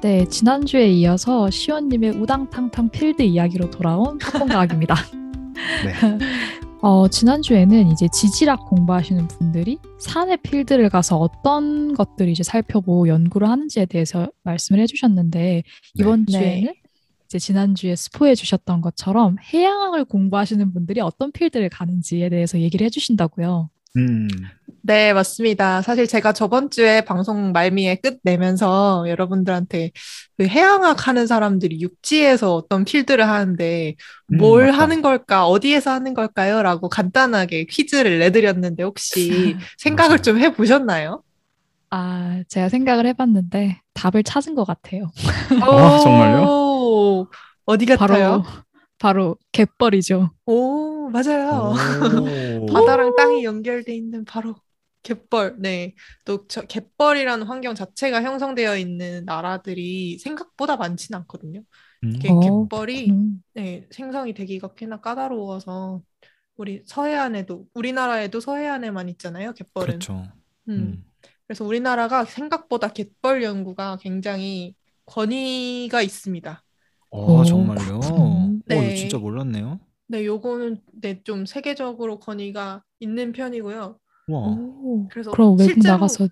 네, 지난주에 이어서 시원님의 우당탕탕 필드 이야기로 돌아온 학원과학입니다. 네. 어, 지난주에는 이제 지질학 공부하시는 분들이 산의 필드를 가서 어떤 것들을 이제 살펴보고 연구를 하는지에 대해서 말씀을 해주셨는데 이번 네. 주에는 네. 이제 지난주에 스포해 주셨던 것처럼 해양을 공부하시는 분들이 어떤 필드를 가는지에 대해서 얘기를 해주신다고요. 음. 네, 맞습니다. 사실 제가 저번 주에 방송 말미에 끝 내면서 여러분들한테 그 해양학 하는 사람들이 육지에서 어떤 필드를 하는데 음, 뭘 맞다. 하는 걸까, 어디에서 하는 걸까요? 라고 간단하게 퀴즈를 내드렸는데 혹시 생각을 좀 해보셨나요? 아, 제가 생각을 해봤는데 답을 찾은 것 같아요. 아, 정말요? 어디 같아요? 바로, 바로 갯벌이죠. 오, 맞아요. 오. 바다랑 땅이 연결돼 있는 바로 갯벌, 네. 또 저, 갯벌이라는 환경 자체가 형성되어 있는 나라들이 생각보다 많지는 않거든요. 이게 음. 갯벌이 네, 생성이 되기가 꽤나 까다로워서 우리 서해안에도 우리나라에도 서해안에만 있잖아요. 갯벌은. 그렇죠. 음. 음. 그래서 우리나라가 생각보다 갯벌 연구가 굉장히 권위가 있습니다. 어, 정말요? 네. 오, 진짜 몰랐네요. 네, 요거는 네, 좀 세계적으로 권위가 있는 편이고요. 와. 그래서 그럼 외국 실제로... 나가서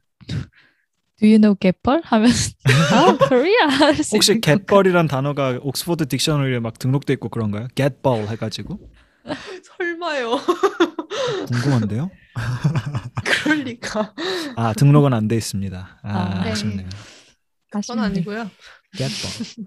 Do you know 갯벌? 하면 아, 코리아 혹시 갯벌이란 단어가 옥스퍼드 딕셔너리에 막 등록돼 있고 그런가요? 갯벌 해가지고? 설마요. 궁금한데요? 그럴 리가. 아 등록은 안 돼 있습니다. 아, 아 네. 아쉽네요. 그건 아니고요. 갯벌.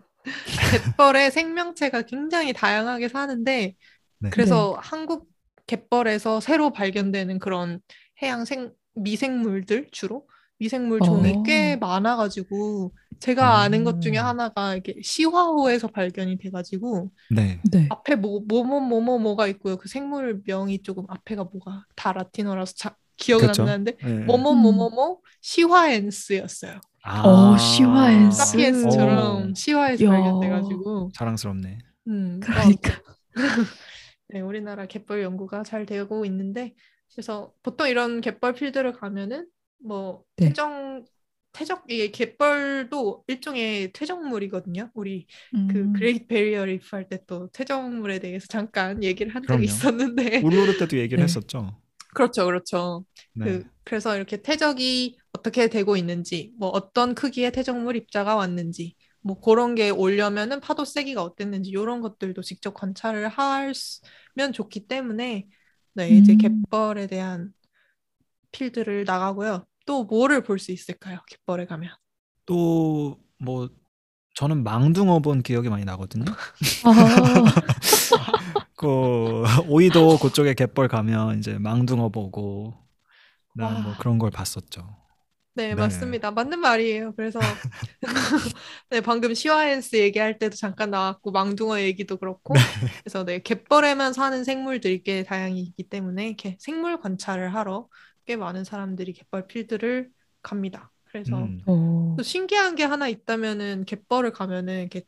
갯벌의 생명체가 굉장히 다양하게 사는데 네. 그래서 네. 한국 갯벌에서 새로 발견되는 그런 해양 생 미생물들 주로 미생물 종이 어. 꽤 많아가지고 제가 아는 것 중에 아. 하나가 이게 시화호에서 발견이 돼가지고 네. 네. 앞에 뭐 뭐뭐 뭐뭐 뭐가 있고요. 그 생물명이 조금 앞에가 뭐가 다 라틴어라서 자, 기억은 그렇죠? 안 나는데 네. 뭐뭐 뭐뭐뭐 시화엔스였어요. 아. 어 시화엔스. 사피엔스처럼 시화에서 발견돼가지고 자랑스럽네. 음 그러니까. 네, 우리나라 갯벌 연구가 잘 되고 있는데 그래서 보통 이런 갯벌 필드를 가면은 뭐 네. 태정 태적 이게 갯벌도 일종의 퇴적물이거든요. 우리 그 음. 그 그레이트 베리어 리프 할 때 또 퇴적물에 대해서 잠깐 얘기를 한 적이 있었는데 울루르 때도 얘기를 네. 했었죠. 그렇죠, 그렇죠. 네. 그 그래서 이렇게 퇴적이 어떻게 되고 있는지, 뭐 어떤 크기의 퇴적물 입자가 왔는지, 뭐 그런 게 오려면은 파도 세기가 어땠는지 이런 것들도 직접 관찰을 하면 좋기 때문에 네, 이제 음. 갯벌에 대한 필드를 나가고요. 또 뭐를 볼 수 있을까요? 갯벌에 가면. 또 뭐 저는 망둥어 본 기억이 많이 나거든요. 아. 그 오이도 그쪽에 갯벌 가면 이제 망둥어 보고 뭐 그런 걸 봤었죠. 네, 네. 맞습니다. 맞는 말이에요. 그래서 네, 방금 시와엔스 얘기할 때도 잠깐 나왔고 망둥어 얘기도 그렇고 네. 그래서 네, 갯벌에만 사는 생물들이 꽤 다양히 있기 때문에 이렇게 생물 관찰을 하러 꽤 많은 사람들이 갯벌 필드를 갑니다. 그래서 음. 어. 또 신기한 게 하나 있다면은 갯벌을 가면은 이렇게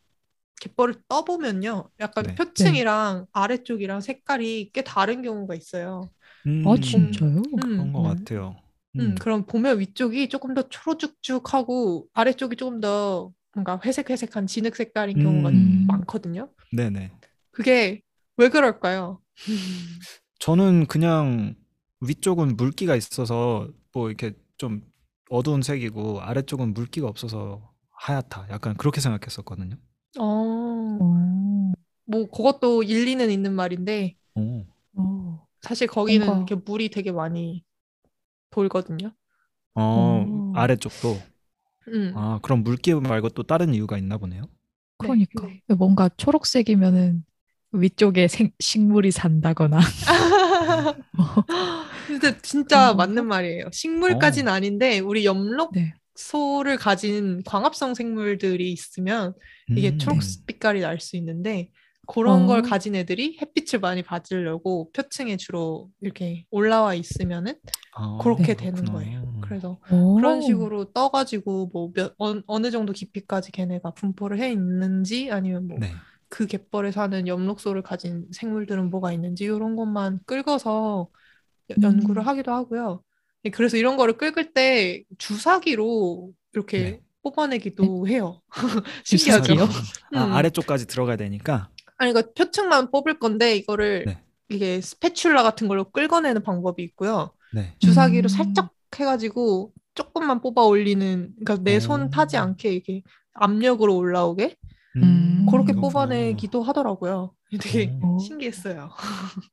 갯벌을 떠보면요. 약간 네. 표층이랑 네. 아래쪽이랑 색깔이 꽤 다른 경우가 있어요. 음. 아, 진짜요? 음. 그런 것 같아요. 음, 음, 그럼 보면 위쪽이 조금 더 초록죽죽하고 아래쪽이 조금 더 뭔가 회색회색한 진흙 색깔인 경우가 음. 많거든요. 네네. 그게 왜 그럴까요? 저는 그냥 위쪽은 물기가 있어서 뭐 이렇게 좀 어두운 색이고 아래쪽은 물기가 없어서 하얗다. 약간 그렇게 생각했었거든요. 어, 뭐 그것도 일리는 있는 말인데 오. 어, 사실 거기는 뭔가... 이렇게 물이 되게 많이 돌거든요. 어, 음. 아래쪽도. 음. 아, 그럼 물기 말고 또 다른 이유가 있나 보네요. 그러니까 네. 뭔가 초록색이면은 위쪽에 생, 식물이 산다거나. 근데 진짜 맞는 말이에요. 식물까지는 어. 아닌데 우리 엽록소를 네. 가진 광합성 생물들이 있으면 이게 음. 초록 빛깔이 날 수 있는데 그런 어. 걸 가진 애들이 햇빛을 많이 받으려고 표층에 주로 이렇게 올라와 있으면은 아, 그렇게 네, 되는 거예요. 그래서 오. 그런 식으로 떠가지고 뭐 몇, 어, 느 정도 깊이까지 걔네가 분포를 해 있는지 아니면 뭐그 네. 갯벌에 사는 엽록소를 가진 생물들은 뭐가 있는지 이런 것만 끌어서 음. 연구를 하기도 하고요. 네, 그래서 이런 거를 끌을 때 주사기로 이렇게 네. 뽑아내기도 해요. 신기하죠? 아, 음. 아래쪽까지 들어가야 되니까. 아니 이거 표층만 뽑을 건데 이거를 네. 이게 스패츌라 같은 걸로 끌어내는 방법이 있고요. 네. 주사기로 음. 살짝 해가지고 조금만 뽑아 올리는 그러니까 내 손 타지 않게 이게 압력으로 올라오게 음. 그렇게 뽑아내기도 하더라고요. 되게 오. 신기했어요.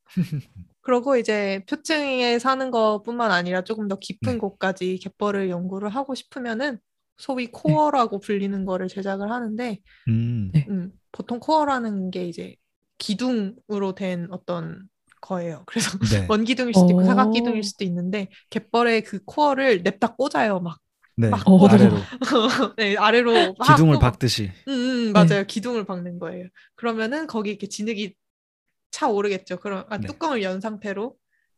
그리고 이제 표층에 사는 것뿐만 아니라 조금 더 깊은 네. 곳까지 갯벌을 연구를 하고 싶으면은 소위 네. 코어라고 네. 불리는 거를 제작을 하는데 음. 네. 음, 보통 코어라는 게 이제 기둥으로 된 어떤 거예요. 그래서 네. 원 기둥일 수도 있고 사각 기둥일 수도 있는데 갯벌에 그 코어를 냅다 꽂아요. 막 네, 막 어, 아래로. 네, 아래로 기둥을 박듯이. 음, 음 맞아요. 네. 기둥을 박는 거예요. 그러면은 거기 이렇게 진흙이 차 오르겠죠. 그럼 아, 네. 뚜껑을 연 상태로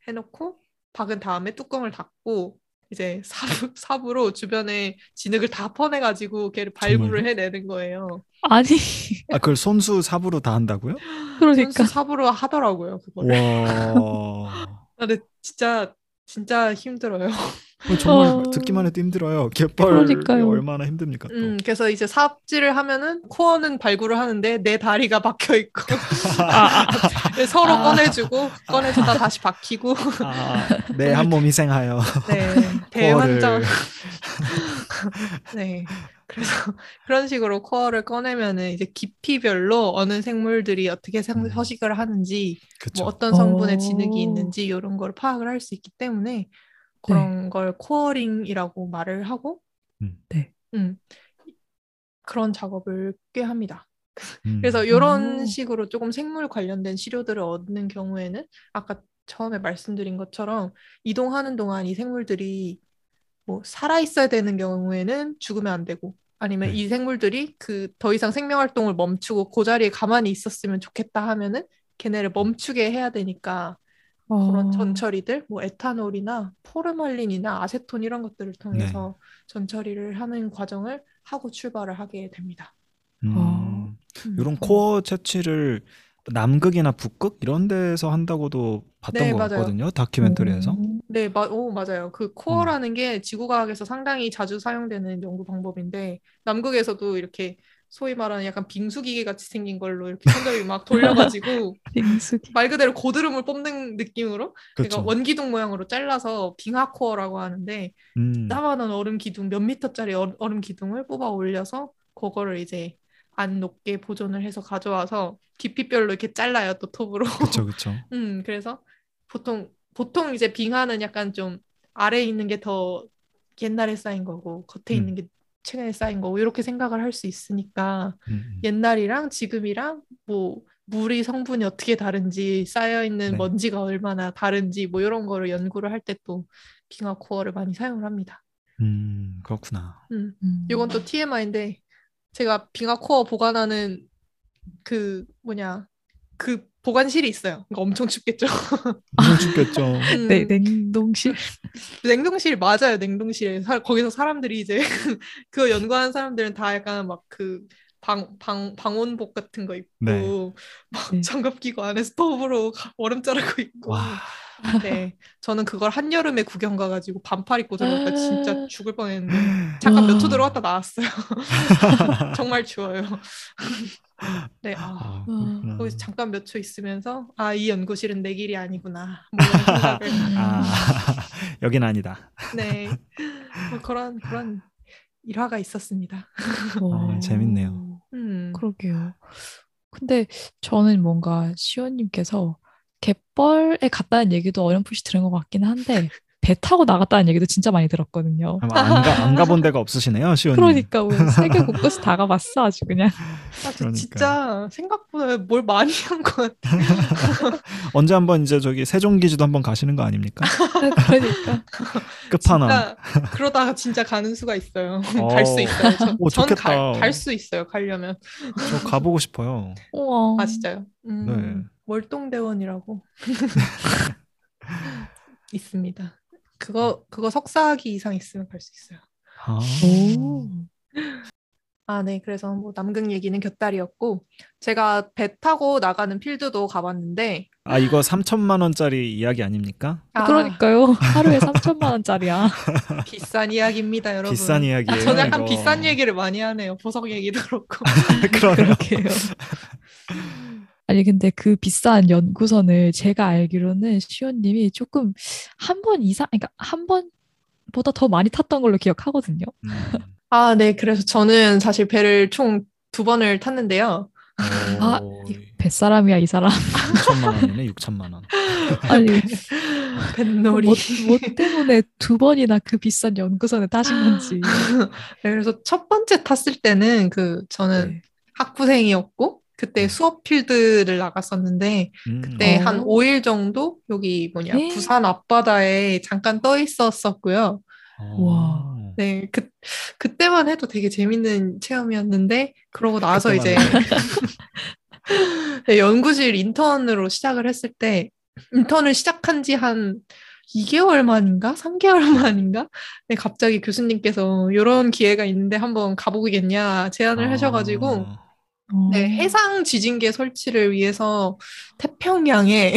해놓고 박은 다음에 뚜껑을 닫고 이제 사부, 사부로 주변에 진흙을 다 퍼내가지고 걔를 발굴을 해내는 거예요. 아니. 아 그걸 손수 사부로 다 한다고요? 그러니까. 손수 사부로 하더라고요 그걸. 와. 아, 근데 진짜 진짜 힘들어요. 정말 어... 듣기만 해도 힘들어요. 갯벌 얼마나 힘듭니까? 또. 음, 그래서 이제 삽질을 하면은 코어는 발굴을 하는데 내 다리가 박혀 있고 아, 서로 아... 꺼내주고 꺼내주다 다시 박히고 아, 네한 몸 희생하여 네 대환장 네 그래서 그런 식으로 코어를 꺼내면은 이제 깊이별로 어느 생물들이 어떻게 생, 음. 서식을 하는지 뭐 어떤 성분의 진흙이 있는지 이런 걸 파악을 할 수 있기 때문에 그런 네. 걸 coring이라고 말을 하고 음. 네. 음, 그런 작업을 꽤 합니다. 음. 그래서 이런 식으로 조금 생물 관련된 시료들을 얻는 경우에는 아까 처음에 말씀드린 것처럼 이동하는 동안 이 생물들이 뭐 살아 있어야 되는 경우에는 죽으면 안 되고 아니면 네. 이 생물들이 그 더 이상 생명 활동을 멈추고 그 자리에 가만히 있었으면 좋겠다 하면은 걔네를 멈추게 해야 되니까 어... 그런 전처리들 뭐 에탄올이나 포르말린이나 아세톤 이런 것들을 통해서 네. 전처리를 하는 과정을 하고 출발을 하게 됩니다. 음, 어... 이런 코어 채취를 남극이나 북극 이런 데서 한다고도 봤던 네, 것 맞아요. 같거든요. 다큐멘터리에서. 음. 네, 마, 오, 맞아요. 그 코어라는 음. 게 지구과학에서 상당히 자주 사용되는 연구 방법인데 남극에서도 이렇게 소위 말하는 약간 빙수기계 같이 생긴 걸로 이렇게 손잡이 막 돌려가지고 말 그대로 고드름을 뽑는 느낌으로 그러니까 원기둥 모양으로 잘라서 빙하코어라고 하는데 음. 나만한 얼음 기둥 몇 미터짜리 얼음 기둥을 뽑아 올려서 그거를 이제 안 높게 보존을 해서 가져와서 깊이별로 이렇게 잘라요 또 톱으로. 그렇죠, 그렇죠. 음 그래서 보통 보통 이제 빙하는 약간 좀 아래에 있는 게 더 옛날에 쌓인 거고 겉에 음. 있는 게 최근에 쌓인 거고 이렇게 생각을 할 수 있으니까 음, 음. 옛날이랑 지금이랑 뭐 물이 성분이 어떻게 다른지 쌓여 있는 네. 먼지가 얼마나 다른지 뭐 이런 거를 연구를 할 때 또 빙하 코어를 많이 사용을 합니다. 음 그렇구나. 음, 음. 이건 또 TMI인데 제가 빙하 코어 보관하는 그 뭐냐 그 보관실이 있어요. 그러니까 엄청 춥겠죠. 엄청 춥겠죠. 음, 네, 냉동실. 냉동실 맞아요. 냉동실에 사, 거기서 사람들이 이제 그 연구하는 사람들은 다 약간 막그 방, 방, 방원복 같은 거 입고 네. 막 네. 장갑 끼고 안에 스토브로 얼음 자르고 있고 와. 네, 저는 그걸 한여름에 구경 가가지고 반팔 입고 들어갔다 진짜 아. 죽을 뻔했는데 잠깐 몇 초 들어갔다 나왔어요. 정말 추워요. 네, 아, 아, 거기서 잠깐 몇 초 있으면서 아, 이 연구실은 내 길이 아니구나. 뭐 아, 여긴 아니다. 네, 뭐 그런 그런 일화가 있었습니다. 아, 재밌네요. 음. 그러게요. 근데 저는 뭔가 시원님께서 갯벌에 갔다는 얘기도 어렴풋이 들은 것 같긴 한데 배 타고 나갔다는 얘기도 진짜 많이 들었거든요. 안, 가, 안 가본 데가 없으시네요, 시원님. 그러니까 세계 곳곳을 다 가봤어 아주 그냥. 아, 그러니까. 진짜 생각보다 뭘 많이 한 것 같아. 언제 한번 이제 저기 세종기지도 한번 가시는 거 아닙니까? 그러니까. 끝판왕. 그러다가 진짜 가는 수가 있어요. 갈 수 있어요. 전, 오, 전 갈 수 있어요. 가려면. 저 가보고 싶어요. 우와. 아 진짜요? 음, 네. 월동대원이라고 있습니다. 그거 그거 석사학위 이상 있으면 갈 수 있어요. 아. 오. 아, 네. 그래서 뭐 남극 얘기는 곁다리였고 제가 배 타고 나가는 필드도 가봤는데 아 이거 3천만 원짜리 이야기 아닙니까? 아, 그러니까요. 하루에 3천만 원짜리야. 비싼 이야기입니다, 여러분. 비싼 이야기예요. 저는 약간 이거. 비싼 얘기를 많이 하네요. 보석 얘기도 그렇고. 그러게요. 아니 근데 그 비싼 연구선을 제가 알기로는 시온님이 조금 한 번 이상, 그러니까 한 번보다 더 많이 탔던 걸로 기억하거든요. 음. 아, 네. 그래서 저는 사실 배를 총 두 번을 탔는데요. 아, 오, 이 뱃사람이야 이 사람. 6천만 원이네 6천만 원. 아니 뱃놀이. 뭐, 뭐 때문에 두 번이나 그 비싼 연구선에 타신 건지. 네, 그래서 첫 번째 탔을 때는 그 저는 네. 학부생이었고 그때 네. 수업 필드를 나갔었는데 음. 그때 어. 한 5일 정도 여기 뭐냐 네. 부산 앞바다에 잠깐 떠 있었었고요. 어. 와. 네, 그 그때만 해도 되게 재밌는 체험이었는데 그러고 나서 이제 네, 연구실 인턴으로 시작을 했을 때 인턴을 시작한 지 한 2개월 만인가? 3개월 만인가? 네, 갑자기 교수님께서 이런 기회가 있는데 한번 가보겠냐 제안을 하셔가지고 아. 어. 네, 해상 지진계 설치를 위해서 태평양에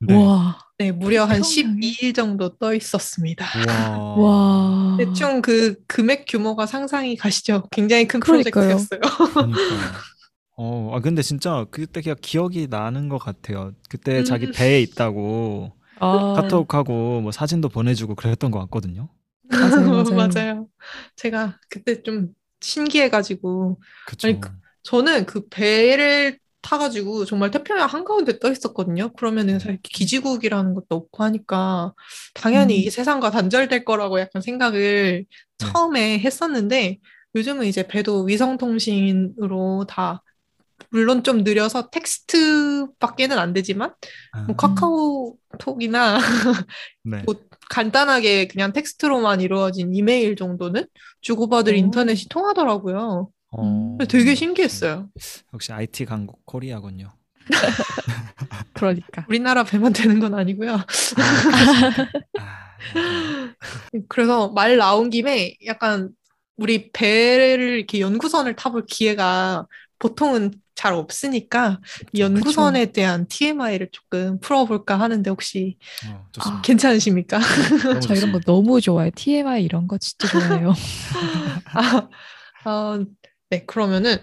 네. 와. 네, 무려 한 태평양에? 12일 정도 떠 있었습니다. 와. 와. 대충 그 금액 규모가 상상이 가시죠? 굉장히 큰 그러니까요. 프로젝트였어요. 어, 아 근데 진짜 그때 그냥 기억이 나는 것 같아요. 그때 음. 자기 배에 있다고 아, 카톡하고 뭐 사진도 보내주고 그랬던 것 같거든요. 맞아요, 맞아요. 맞아요. 제가 그때 좀 신기해가지고 그쵸. 아니, 그- 저는 그 배를 타가지고 정말 태평양 한가운데 떠 있었거든요. 그러면은 사실 기지국이라는 것도 없고 하니까 당연히 음. 이 세상과 단절될 거라고 약간 생각을 네. 처음에 했었는데 요즘은 이제 배도 위성통신으로 다 물론 좀 느려서 텍스트밖에는 안 되지만 아, 뭐 카카오톡이나 네. 뭐 간단하게 그냥 텍스트로만 이루어진 이메일 정도는 주고받을 오. 인터넷이 통하더라고요. 어, 되게 신기했어요. 역시 IT 강국 코리아군요. 그러니까. 우리나라 배만 되는 건 아니고요. 아? 아. 그래서 말 나온 김에 약간 우리 배를 이렇게 연구선을 타볼 기회가 보통은 잘 없으니까 이 연구선에 대한 TMI를 조금 풀어볼까 하는데 혹시 어, 좋습니다. 괜찮으십니까? 너무 저 이런 거. 너무 좋아해요. TMI 이런 거 진짜 좋아해요. 아, 어, 네, 그러면은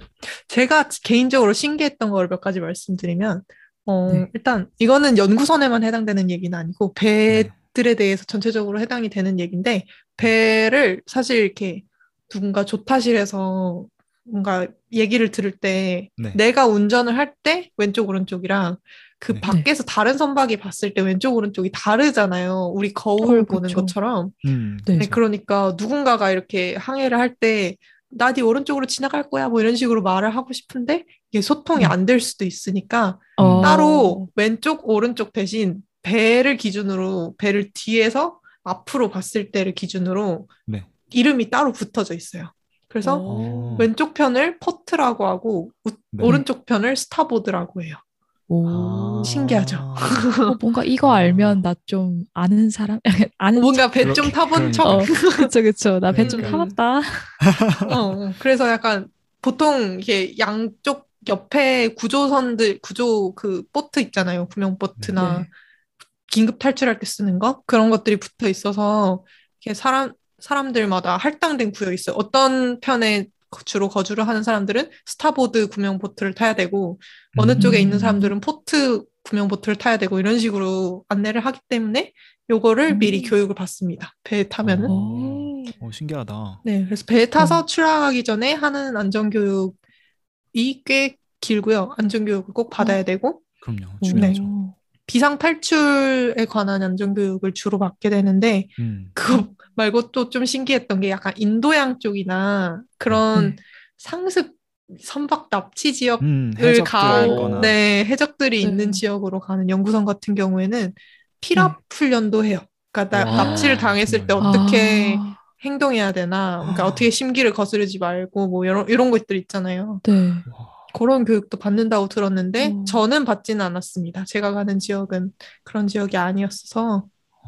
제가 개인적으로 신기했던 걸몇 가지 말씀드리면, 어, 네. 일단 이거는 연구선에만 해당되는 얘기는 아니고 네. 배들에 대해서 전체적으로 해당이 되는 얘기인데 배를 사실 이렇게 누군가 조타실에서 뭔가 얘기를 들을 때 네. 내가 운전을 할 때 왼쪽 오른쪽이랑 그 네. 밖에서 다른 선박이 봤을 때 왼쪽 오른쪽이 다르잖아요. 우리 거울 어, 보는 그쵸. 것처럼. 음, 네. 네, 그렇죠. 그러니까 누군가가 이렇게 항해를 할때 나 네 오른쪽으로 지나갈 거야 뭐 이런 식으로 말을 하고 싶은데 이게 소통이 음. 안될 수도 있으니까 어, 따로 왼쪽 오른쪽 대신 배를 기준으로 배를 뒤에서 앞으로 봤을 때를 기준으로 네. 이름이 따로 붙어져 있어요. 그래서 어. 왼쪽 편을 port라고 하고 우- 네. 오른쪽 편을 starboard라고 해요. 오. 아. 신기하죠? 어, 뭔가 이거 알면 나 좀 아는 사람? 아는 뭔가 배 좀 타본 척. 어, 그쵸, 그쵸. 나 배좀 그러니까요. 타봤다. 어, 어. 그래서 약간 보통 이게 양쪽 옆에 구조선들 구조 그 보트 있잖아요. 구명 보트나 네. 긴급 탈출할 때 쓰는 거 그런 것들이 붙어 있어서 이게 사람 사람들마다 할당된 구역이 있어요. 어떤 편에 주로 거주를 하는 사람들은 starboard 구명 보트를 타야 되고 어느 음. 쪽에 있는 사람들은 port 구명 보트를 타야 되고 이런 식으로 안내를 하기 때문에 요거를 음. 미리 교육을 받습니다. 배에 타면은. 어, 오. 어, 신기하다. 네, 그래서 배에 타서 출항하기 전에 하는 안전 교육이 꽤 길고요. 안전 교육을 꼭 받아야 되고, 그럼요. 오. 중요하죠. 비상 탈출에 관한 안전 교육을 주로 받게 되는데, 음. 그거 말고 또 좀 신기했던 게 약간 인도양 쪽이나 그런 네. 상습 선박 납치 지역을 음, 있거나. 네, 해적들이 네. 있는 지역으로 가는 연구선 같은 경우에는 피랍 훈련도 해요. 그러니까 나- 와, 납치를 당했을 때 정말요? 어떻게 아, 행동해야 되나, 그러니까 아. 어떻게 심기를 거스르지 말고 뭐 이런 이런 것들 있잖아요. 네. 와, 그런 교육도 받는다고 들었는데 음. 저는 받지는 않았습니다. 제가 가는 지역은 그런 지역이 아니었어서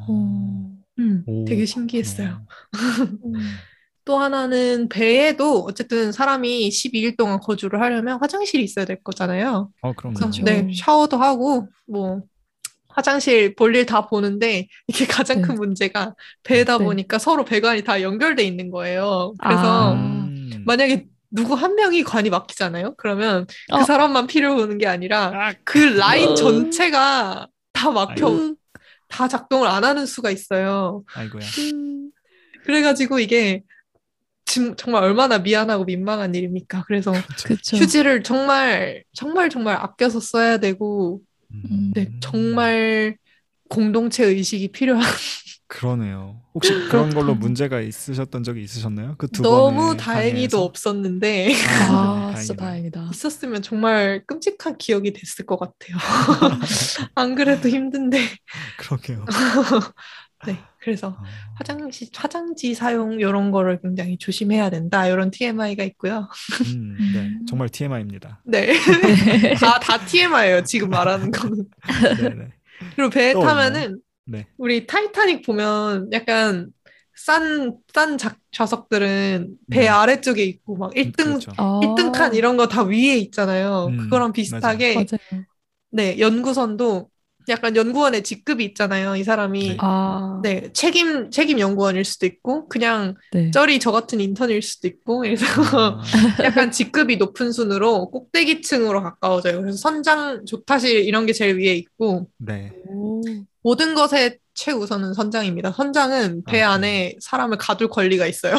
어. 어, 음, 오, 되게 신기했어요. 음. 또 하나는 배에도 어쨌든 사람이 12일 동안 거주를 하려면 화장실이 있어야 될 거잖아요. 어, 그럼요. 그렇죠. 네, 샤워도 하고 뭐 화장실 볼일 다 보는데 이게 가장 네. 큰 문제가 배다 네. 보니까 서로 배관이 다 연결돼 있는 거예요. 그래서 아. 음. 만약에 누구 한 명이 관이 막히잖아요. 그러면 그 어. 사람만 피를 보는 게 아니라 아, 그 라인 어. 전체가 다 막혀 아이고. 다 작동을 안 하는 수가 있어요. 아이고야. 음. 그래가지고 이게 지금 정말 얼마나 미안하고 민망한 일입니까? 그래서 그쵸. 휴지를 정말 정말 정말 아껴서 써야 되고 음. 네, 정말 공동체 의식이 필요한 그러네요. 혹시 그런 걸로 문제가 있으셨던 적이 있으셨나요? 그두 너무 번의 다행히도 항해에서? 없었는데 아, 다행이다. 진짜 다행이다. 있었으면 정말 끔찍한 기억이 됐을 것 같아요. 안 그래도 힘든데. 그러게요. 네, 그래서 어. 화장실, 화장지 사용 이런 거를 굉장히 조심해야 된다. 이런 TMI가 있고요. 음, 네, 정말 TMI입니다. 네, 다, 다 TMI예요. 지금 말하는 거는. 네, 네. 그리고 또 타면은 네. 우리 타이타닉 보면 약간 싼, 싼 좌, 좌석들은 배 음. 아래쪽에 있고 막 1등, 그렇죠. 아, 1등 칸 이런 거 다 위에 있잖아요. 음, 그거랑 비슷하게 맞아요. 네, 연구선도 약간 연구원의 직급이 있잖아요. 이 사람이 네. 아, 네, 책임 책임 연구원일 수도 있고 그냥 네. 쩌리 저 같은 인턴일 수도 있고 그래서 아, 약간 직급이 높은 순으로 꼭대기층으로 가까워져요. 그래서 선장, 조타실 이런 게 제일 위에 있고 네. 오. 모든 것의 최우선은 선장입니다. 선장은 배 아, 안에 사람을 가둘 권리가 있어요.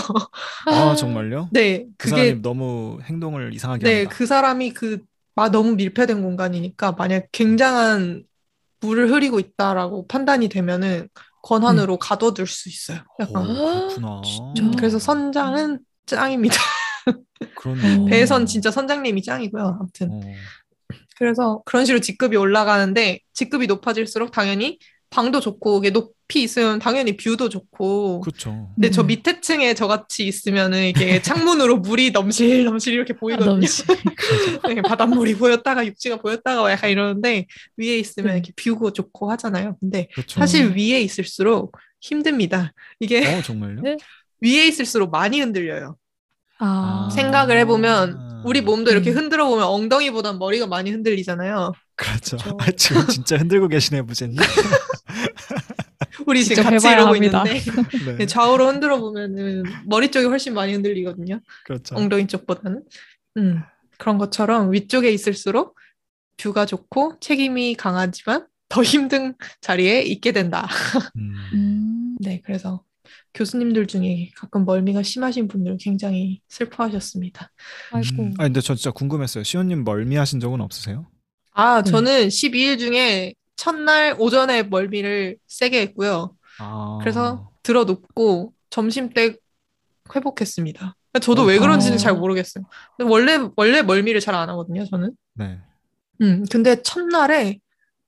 아 정말요? 네, 그 그게 사람이 너무 행동을 이상하게 네, 한다. 그 사람이 그 마, 너무 밀폐된 공간이니까 만약 굉장한 물을 흐리고 있다라고 판단이 되면은 권한으로 가둬둘 수 있어요. 약간. 오, 그렇구나. 진짜? 음, 그래서 선장은 짱입니다. 그러네. 어. 배선 진짜 선장님이 짱이고요. 아무튼. 어, 그래서 그런 식으로 직급이 올라가는데 직급이 높아질수록 당연히 방도 좋고 이게 높이 있으면 당연히 view도 좋고 그렇죠. 근데 저 음. 밑에 층에 저같이 있으면은 이게 창문으로 물이 넘실 넘실 이렇게 아, 보이거든요. 너무 시- 네, 바닷물이 보였다가 육지가 보였다가 약간 이러는데 위에 있으면 네. 이렇게 뷰고 좋고 하잖아요. 근데 그렇죠. 사실 위에 있을수록 힘듭니다. 이게 어 정말요? 네? 위에 있을수록 많이 흔들려요. 아, 생각을 해보면 우리 몸도 이렇게 음. 흔들어 보면 엉덩이보단 머리가 많이 흔들리잖아요. 그렇죠. 그렇죠. 아, 지금 진짜 흔들고 계시네요, 부제님. 우리 지금 같이 이러고 합니다. 있는데 네, 네, 좌우로 흔들어 보면은 머리 쪽이 훨씬 많이 흔들리거든요. 그렇죠. 엉덩이 쪽보다는. 음, 그런 것처럼 위쪽에 있을수록 뷰가 좋고 책임이 강하지만 더 힘든 자리에 있게 된다. 음. 음, 네, 그래서 교수님들 중에 가끔 멀미가 심하신 분들 굉장히 슬퍼하셨습니다. 아이고. 음. 아 근데 저 진짜 궁금했어요. 시온님 멀미 하신 적은 없으세요? 아, 네. 저는 12일 중에 첫날 오전에 멀미를 세게 했고요. 아. 그래서 들어 눕고 점심 때 회복했습니다. 저도 어, 왜 그런지는 어. 잘 모르겠어요. 근데 원래 원래 멀미를 잘 안 하거든요, 저는. 네. 음, 근데 첫날에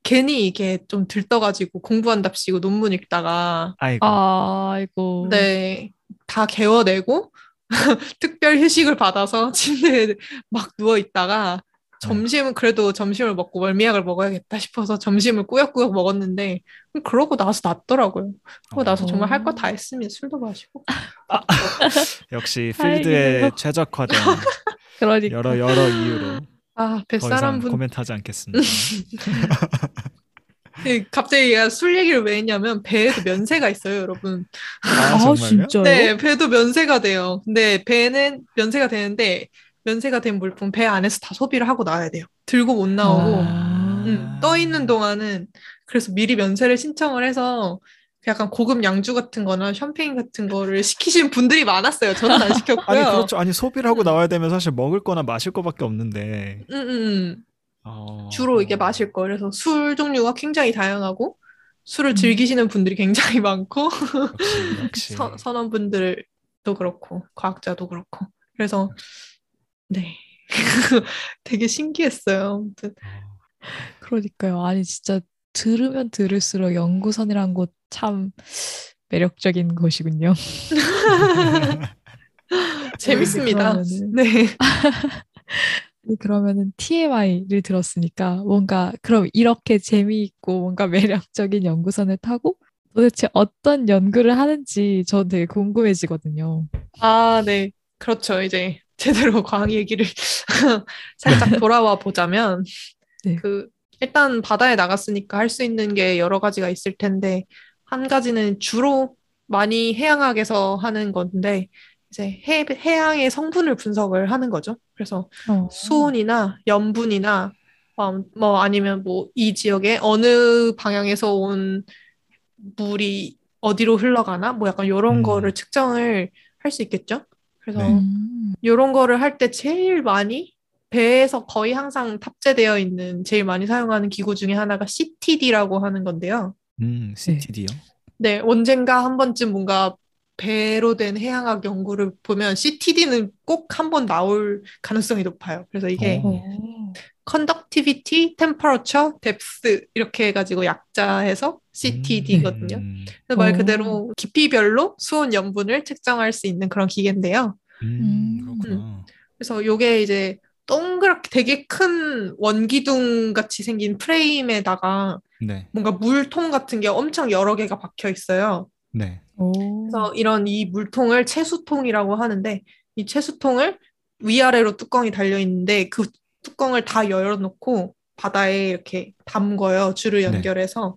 괜히 이게 좀 들떠가지고 공부한답시고 논문 읽다가 아이고. 아이고. 네, 다 개워내고 특별 휴식을 받아서 침대에 막 누워 있다가 점심은 그래도 점심을 먹고 멀미약을 먹어야겠다 싶어서 점심을 꾸역꾸역 먹었는데 그러고 나서 낫더라고요. 그러고 나서 어. 정말 할 거 다 했으면 술도 마시고 역시 다행이네요. 필드에 최적화된 그러니까. 여러 여러 이유로 아, 더 뱃사람 분 코멘트하지 않겠습니다. 네, 갑자기 얘가 술 얘기를 왜 했냐면 배에도 면세가 있어요, 여러분. 아, 아? 진짜요? 네, 배도 면세가 돼요. 근데 배는 면세가 되는데 면세가 된 물품 배 안에서 다 소비를 하고 나와야 돼요. 들고 못 나오고 아. 음, 떠 있는 동안은 그래서 미리 면세를 신청을 해서 그 약간 고급 양주 같은 거나 샴페인 같은 거를 시키신 분들이 많았어요. 저는 안 시켰고요. 아니 그렇죠. 아니 소비를 하고 나와야 되면 사실 먹을 거나 마실 거밖에 없는데. 음, 음, 음. 어. 주로 이게 마실 거. 그래서 술 종류가 굉장히 다양하고 술을 음. 즐기시는 분들이 굉장히 많고 역시 역시. 선, 선원분들도 그렇고 과학자도 그렇고 그래서 네 되게 신기했어요. 아무튼 어. 그러니까요. 아니 진짜 들으면 들을수록 연구선이란 곳 참 매력적인 곳이군요. 재밌습니다. 그러면은- 네. 그러면은 TMI를 들었으니까 뭔가 그럼 이렇게 재미있고 뭔가 매력적인 연구선을 타고 도대체 어떤 연구를 하는지 저 되게 궁금해지거든요. 아, 네. 그렇죠. 이제 제대로 과학 얘기를 살짝 돌아와 보자면 네. 그 일단 바다에 나갔으니까 할 수 있는 게 여러 가지가 있을 텐데 한 가지는 주로 많이 해양학에서 하는 건데 이제 해, 해양의 성분을 분석을 하는 거죠. 그래서 어. 수온이나 염분이나 어, 뭐 아니면 뭐 이 지역에 어느 방향에서 온 물이 어디로 흘러가나 뭐 약간 이런 음. 거를 측정을 할 수 있겠죠. 그래서 네. 이런 거를 할 때 제일 많이 배에서 거의 항상 탑재되어 있는 제일 많이 사용하는 기구 중에 하나가 CTD라고 하는 건데요. 음, CTD요? 네, 언젠가 한 번쯤 뭔가 배로 된 해양학 연구를 보면 CTD는 꼭 한 번 나올 가능성이 높아요. 그래서 이게 오. 어. conductivity, temperature, depth 이렇게 해가지고 약자해서 CTD거든요. 음. 그래서 말 그대로 깊이별로 수온 염분을 측정할 수 있는 그런 기계인데요. 음, 음. 그래서 요게 이제 동그랗게 되게 큰 원기둥 같이 생긴 프레임에다가 네. 뭔가 물통 같은 게 엄청 여러 개가 박혀 있어요. 네. 그래서 이런 이 물통을 채수통이라고 하는데 이 채수통을 위아래로 뚜껑이 달려 있는데 그 뚜껑을 다 열어놓고 바다에 이렇게 담궈요. 줄을 네. 연결해서.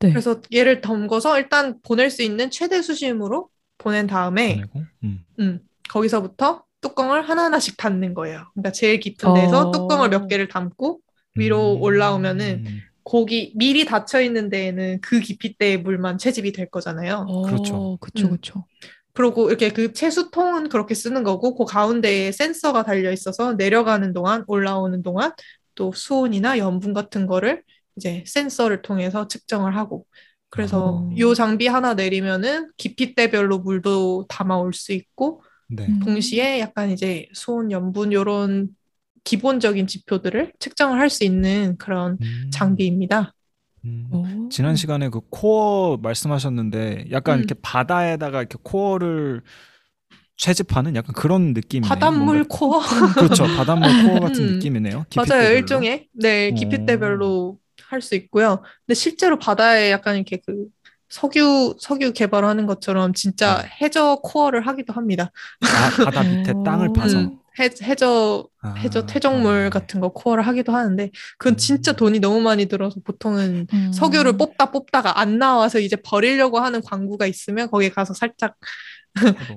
네. 그래서 얘를 담궈서 일단 보낼 수 있는 최대 수심으로 보낸 다음에 음. 음, 거기서부터 뚜껑을 하나하나씩 닫는 거예요. 그러니까 제일 깊은 데서 어... 뚜껑을 몇 개를 담고 위로 음... 올라오면은 고기 미리 닫혀 있는 데에는 그 깊이대의 물만 채집이 될 거잖아요. 어... 그렇죠. 그렇죠. 그렇죠. 그리고 이렇게 그 채수통은 그렇게 쓰는 거고 그 가운데에 센서가 달려 있어서 내려가는 동안 올라오는 동안 또 수온이나 염분 같은 거를 이제 센서를 통해서 측정을 하고 그래서 어. 요 장비 하나 내리면은 깊이대별로 물도 담아올 수 있고 네. 동시에 약간 이제 수온, 염분 요런 기본적인 지표들을 측정을 할 수 있는 그런 음. 장비입니다. 음. 지난 시간에 그 코어 말씀하셨는데 약간 음. 이렇게 바다에다가 이렇게 코어를 채집하는 약간 그런 느낌이네요. 바닷물. 코어. 그렇죠. 바닷물 코어 같은 음. 느낌이네요. 맞아요. 일종의 네 깊이대별로 할 수 있고요. 근데 실제로 바다에 약간 이렇게 그 석유 석유 개발하는 것처럼 진짜 네. 해저 코어를 하기도 합니다. 아, 바다 밑에 땅을 파서. 음. 해, 해저 아, 해저 퇴적물 네. 같은 거 코어를 하기도 하는데 그건 진짜 음. 돈이 너무 많이 들어서 보통은 음. 석유를 뽑다 뽑다가 안 나와서 이제 버리려고 하는 광구가 있으면 거기 가서 살짝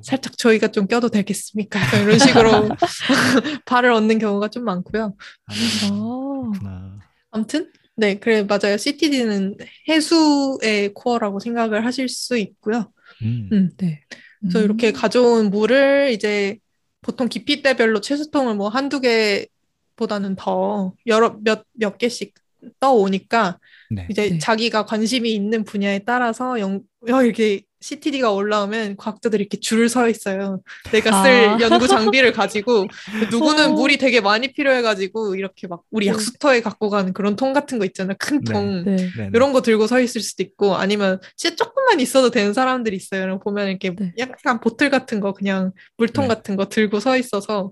살짝 저희가 좀 껴도 되겠습니까? 이런 식으로 발을 얻는 경우가 좀 많고요. 아, 아무튼 네 그래 맞아요. CTD는 해수의 코어라고 생각을 하실 수 있고요. 음. 음. 네. 그래서 이렇게 음. 가져온 물을 이제 보통 깊이대별로 채수통을 뭐 한두 개보다는 더 여러 몇, 몇 개씩 떠오니까 네. 이제 네. 자기가 관심이 있는 분야에 따라서 영, 이렇게 CTD가 올라오면 과학자들이 이렇게 줄을 서 있어요. 내가 쓸 아. 연구 장비를 가지고 누구는 어. 물이 되게 많이 필요해가지고 이렇게 막 우리 네. 약수터에 갖고 가는 그런 통 같은 거 있잖아요. 큰 네. 통. 네. 네. 이런 거 들고 서 있을 수도 있고 아니면 진짜 조금만 있어도 되는 사람들이 있어요. 보면 이렇게 네. 약간 보틀 같은 거 그냥 물통 네. 같은 거 들고 서 있어서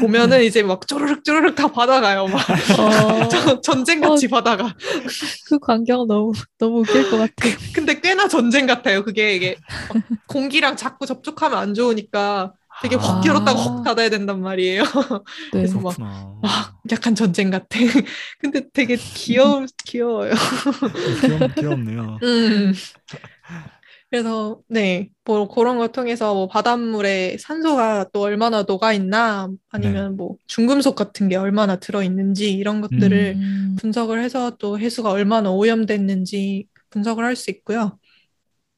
보면은 이제 막 쪼르륵 쪼르륵 다 받아가요. 막 어. 전쟁 같이 어. 받아가. 그 광경 너무 너무 웃길 것 같아요. 근데 꽤나 전쟁 같아요. 그게 이게 공기랑 자꾸 접촉하면 안 좋으니까 되게 확 열었다가 확 아. 닫아야 된단 말이에요. 네. 그래서 막, 막 약간 전쟁 같아. 근데 되게 귀여워 귀여워요. 귀엽, 귀엽 네요. 음. 그래서 네, 뭐 그런 걸 통해서 뭐 바닷물에 산소가 또 얼마나 녹아 있나 아니면 네. 뭐 중금속 같은 게 얼마나 들어 있는지 이런 것들을 음. 분석을 해서 또 해수가 얼마나 오염됐는지 분석을 할 수 있고요.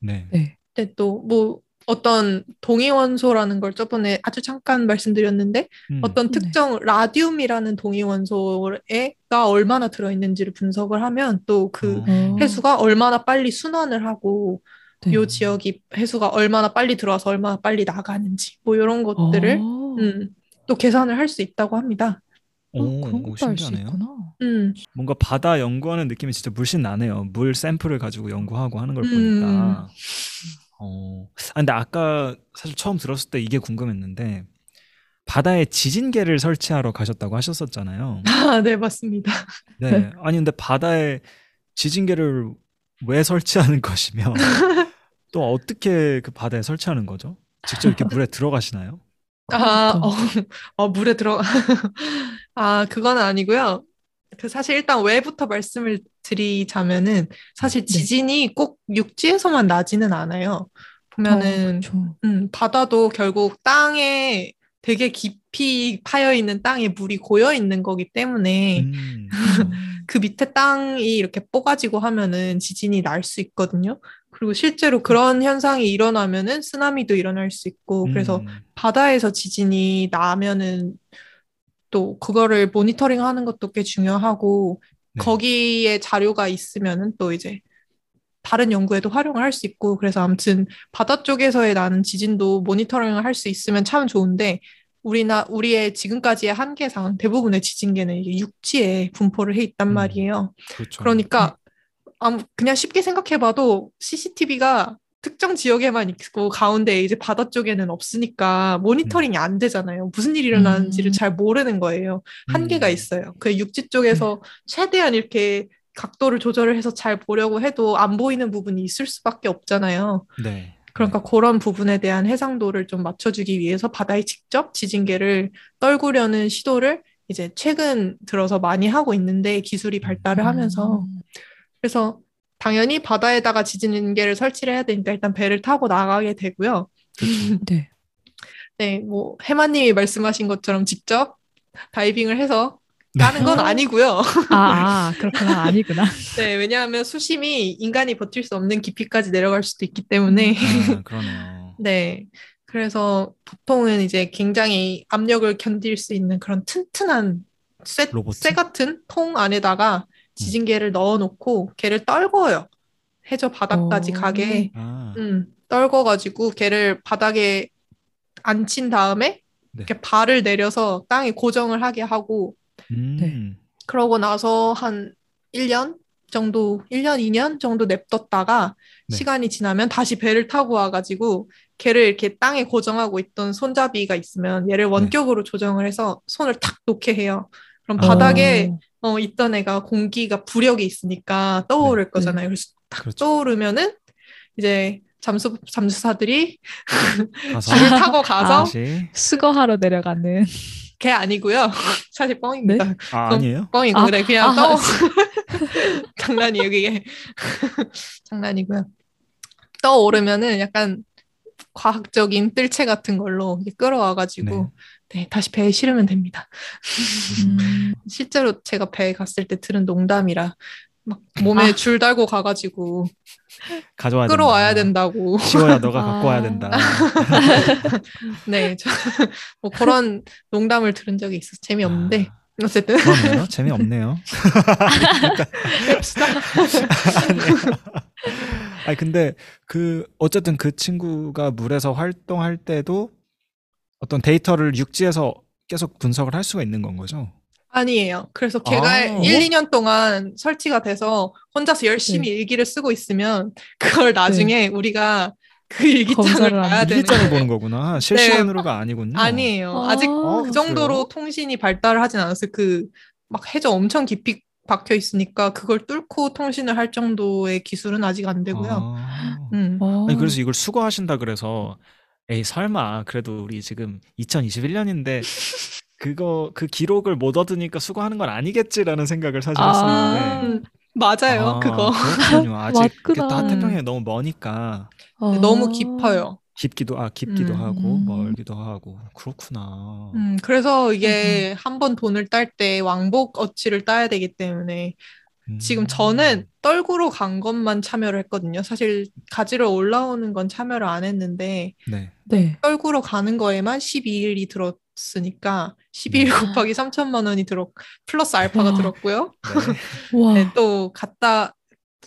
네. 네. 근데 또뭐 어떤 동위원소라는 걸 저번에 아주 잠깐 말씀드렸는데 음. 어떤 네. 특정 네. 라듐이라는 동위원소가 얼마나 들어있는지를 분석을 하면 또그 어. 해수가 얼마나 빨리 순환을 하고 네. 요 지역이 해수가 얼마나 빨리 들어와서 얼마나 빨리 나가는지 뭐 이런 것들을 어. 음, 또 계산을 할 수 있다고 합니다. 오, 어, 그런 것도 알수 있구나. 음. 뭔가 바다 연구하는 느낌이 진짜 물씬 나네요. 물 샘플을 가지고 연구하고 하는 걸 보니까. 음. 어. 아 근데 아까 사실 처음 들었을 때 이게 궁금했는데 바다에 지진계를 설치하러 가셨다고 하셨었잖아요. 아, 네, 맞습니다. 네. 아니 근데 바다에 지진계를 왜 설치하는 것이며 또 어떻게 그 바다에 설치하는 거죠? 직접 이렇게 물에 들어가시나요? 아, 어, 어, 물에 들어. 아, 그건 아니고요. 그 사실 일단 왜부터 말씀을 드리자면은 사실 네. 지진이 꼭 육지에서만 나지는 않아요. 보면은 어, 음, 바다도 결국 땅에 되게 깊이 파여 있는 땅에 물이 고여 있는 거기 때문에 음. 그 밑에 땅이 이렇게 뽀가지고 하면은 지진이 날 수 있거든요. 그리고 실제로 그런 현상이 일어나면은 쓰나미도 일어날 수 있고 그래서 음. 바다에서 지진이 나면은 또 그거를 모니터링 하는 것도 꽤 중요하고 네. 거기에 자료가 있으면은 또 이제 다른 연구에도 활용을 할 수 있고 그래서 아무튼 바다 쪽에서의 나는 지진도 모니터링을 할 수 있으면 참 좋은데 우리나 우리의 지금까지의 한계상 대부분의 지진계는 이게 육지에 분포를 해 있단 음, 말이에요. 그렇죠. 그러니까 아무 그냥 쉽게 생각해봐도 CCTV가 특정 지역에만 있고 가운데 이제 바다 쪽에는 없으니까 모니터링이 음. 안 되잖아요. 무슨 일이 일어나는지를 음. 잘 모르는 거예요. 한계가 음. 있어요. 그 육지 쪽에서 네. 최대한 이렇게 각도를 조절을 해서 잘 보려고 해도 안 보이는 부분이 있을 수밖에 없잖아요. 네. 그러니까 그런 부분에 대한 해상도를 좀 맞춰주기 위해서 바다에 직접 지진계를 떨구려는 시도를 이제 최근 들어서 많이 하고 있는데 기술이 발달을 하면서 음. 그래서 당연히 바다에다가 지진계를 설치를 해야 되니까 일단 배를 타고 나가게 되고요. 네. 네, 뭐 해마님이 말씀하신 것처럼 직접 다이빙을 해서 까는 건 네. 아니고요. 아, 아, 그렇구나. 아니구나. 네, 왜냐하면 수심이 인간이 버틸 수 없는 깊이까지 내려갈 수도 있기 때문에. 아, 그러네요. 네. 그래서 보통은 이제 굉장히 압력을 견딜 수 있는 그런 튼튼한 쇠, 쇠 같은 통 안에다가 음. 지진계를 음. 넣어놓고 걔를 떨궈요. 해저 바닥까지 오. 가게. 아. 음, 떨궈가지고 걔를 바닥에 앉힌 다음에 네. 이렇게 발을 내려서 땅에 고정을 하게 하고 음. 네. 그러고 나서 한 1년 정도, 1년, 2년 정도 냅뒀다가 네. 시간이 지나면 다시 배를 타고 와가지고 걔를 이렇게 땅에 고정하고 있던 손잡이가 있으면 얘를 네. 원격으로 네. 조정을 해서 손을 탁 놓게 해요. 그럼 바닥에 어, 어 있던 애가 공기가 부력이 있으니까 떠오를 네. 거잖아요. 그래서 탁 그렇죠. 떠오르면은 이제 잠수 잠수사들이 배를 타고 가서 아, 수거하러 내려가는 걔 아니고요. 사실 뻥입니다. 네? 아, 아니에요? 뻥이고 아, 그래 그냥 아, 떠 장난이에요 그게 장난이고요. 떠오르면은 약간 과학적인 뜰채 같은 걸로 끌어와가지고 네. 네. 다시 배에 실으면 됩니다. 음. 실제로 제가 배에 갔을 때 들은 농담이라 막 몸에 아. 줄 달고 가가지고 가져와야 끌어와야 된다. 된다고. 시워야 너가 아. 갖고 와야 된다. 네, 저, 뭐 그런 농담을 들은 적이 있어. 재미없는데. 아. 어쨌든. 그러네요. 재미없네요. 아니, 근데 그, 어쨌든 그 친구가 물에서 활동할 때도 어떤 데이터를 육지에서 계속 분석을 할 수가 있는 건 거죠? 아니에요. 그래서 걔가 아, 1, 2년 동안 설치가 돼서 혼자서 열심히 네. 일기를 쓰고 있으면 그걸 나중에 네. 우리가 그 일기장을 봐야 되는 일기장을 보는 거구나. 네. 실시간으로가 네. 아니군요. 아니에요. 아, 직 어, 그 정도로 그래요? 통신이 발달을 하진 않았어요. 그 막 해저 엄청 깊이 박혀 있으니까 그걸 뚫고 통신을 할 정도의 기술은 아직 안 되고요. 아. 음. 아니 그래서 이걸 수거하신다 그래서 에이 설마 그래도 우리 지금 2021년인데 그거 그 기록을 못 얻으니까 수고하는 건 아니겠지라는 생각을 사실 아, 했었는데 맞아요 아, 그거 그렇군요 아직 태평양이 너무 머니까 아. 너무 깊어요 깊기도 아 깊기도 음. 하고 멀기도 하고 그렇구나. 음 그래서 이게 음. 한번 돈을 딸 때 왕복 어치를 따야 되기 때문에 음. 지금 저는 떨구러 간 것만 참여를 했거든요. 사실 가지러 올라오는 건 참여를 안 했는데 네. 네. 떨구러 가는 거에만 12일이 들었으니까 12일 음. 곱하기 3천만 원이 들었 플러스 알파가 와. 들었고요. 네. 네, 또 갔다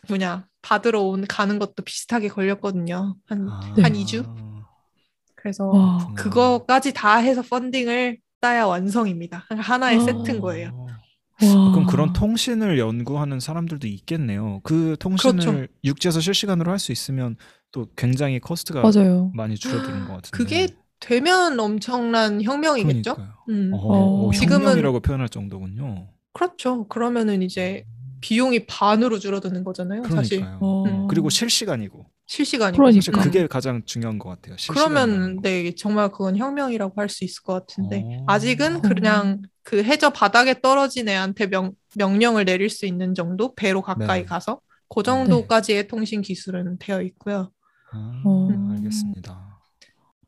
뭐냐 받으러 온 가는 것도 비슷하게 걸렸거든요. 한한 아. 한 2주. 그래서 와. 그거까지 다 해서 펀딩을 따야 완성입니다. 하나의 와. 세트인 거예요. 와. 그럼 그런 통신을 연구하는 사람들도 있겠네요. 그 통신을 그렇죠. 육지에서 실시간으로 할 수 있으면 또 굉장히 코스트가 맞아요. 많이 줄어드는 것 같은데. 그게 되면 엄청난 혁명이겠죠? 음. 어, 어, 지금은 혁명이라고 표현할 정도군요. 그렇죠. 그러면은 이제 비용이 반으로 줄어드는 거잖아요. 그러니까요. 사실. 어. 음. 그리고 실시간이고. 실시간이고. 그러니까. 그게 가장 중요한 것 같아요. 그러면 네 정말 그건 혁명이라고 할 수 있을 것 같은데 어. 아직은 그냥 그 해저 바닥에 떨어진 애한테 명, 명령을 내릴 수 있는 정도 배로 가까이 네. 가서 그 정도까지의 통신 기술은 되어 있고요. 아, 어. 알겠습니다.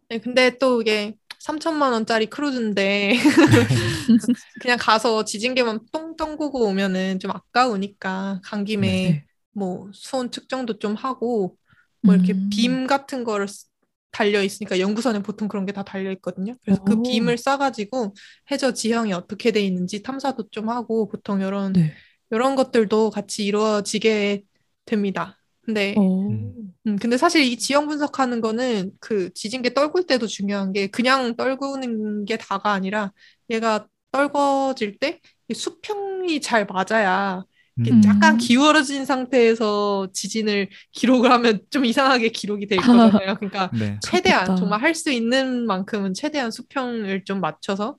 네, 근데 또 이게 3천만 원짜리 크루즈인데 그냥 가서 지진계만 똥 떨구고 오면은 좀 아까우니까 간 김에 네. 뭐 수온 측정도 좀 하고 뭐 이렇게 음. 빔 같은 거를 쓰- 달려 있으니까 연구선에 보통 그런 게 다 달려 있거든요. 그래서 그 오. 빔을 쏴가지고 해저 지형이 어떻게 돼 있는지 탐사도 좀 하고 보통 이런 네. 이런 것들도 같이 이루어지게 됩니다. 근데 어. 음. 음, 근데 사실 이 지형 분석하는 거는 그 지진계 떨굴 때도 중요한 게 그냥 떨구는 게 다가 아니라 얘가 떨궈질 때이 수평이 잘 맞아야 음. 약간 기울어진 상태에서 지진을 기록을 하면 좀 이상하게 기록이 될 거잖아요. 그러니까 네. 최대한 그렇겠다. 정말 할 수 있는 만큼은 최대한 수평을 좀 맞춰서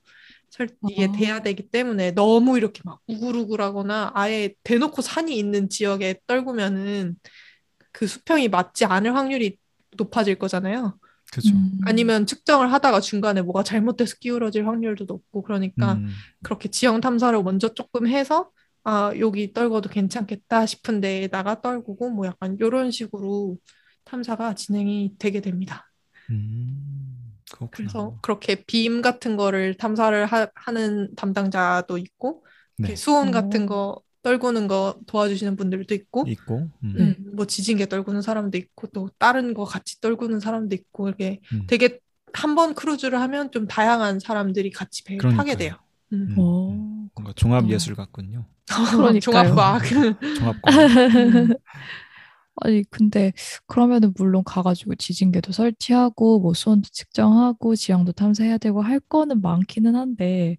설, 이게 아. 돼야 되기 때문에 너무 이렇게 막 우글우글하거나 아예 대놓고 산이 있는 지역에 떨구면은 그 수평이 맞지 않을 확률이 높아질 거잖아요. 그죠. 음. 아니면 측정을 하다가 중간에 뭐가 잘못돼서 기울어질 확률도 높고 그러니까 음. 그렇게 지형 탐사를 먼저 조금 해서 아 여기 떨궈도 괜찮겠다 싶은 데에다가 떨구고 뭐 약간 이런 식으로 탐사가 진행이 되게 됩니다. 음. 그렇구나. 그래서 그렇게 빔 같은 거를 탐사를 하, 는 담당자도 있고 네. 이렇게 수온 오. 같은 거 떨구는 거 도와주시는 분들도 있고 있고. 음. 음, 뭐 지진계 떨구는 사람도 있고 또 다른 거 같이 떨구는 사람도 있고 이렇게 음. 되게 한 번 크루즈를 하면 좀 다양한 사람들이 같이 배를 타게 그러니까요. 돼요. 음. 음. 어. 음. 뭔가 종합 예술 같군요. 그러니까요. 종합과학. 종합과. 아니 근데 그러면은 물론 가가지고 지진계도 설치하고 뭐 수온도 측정하고 지형도 탐사해야 되고 할 거는 많기는 한데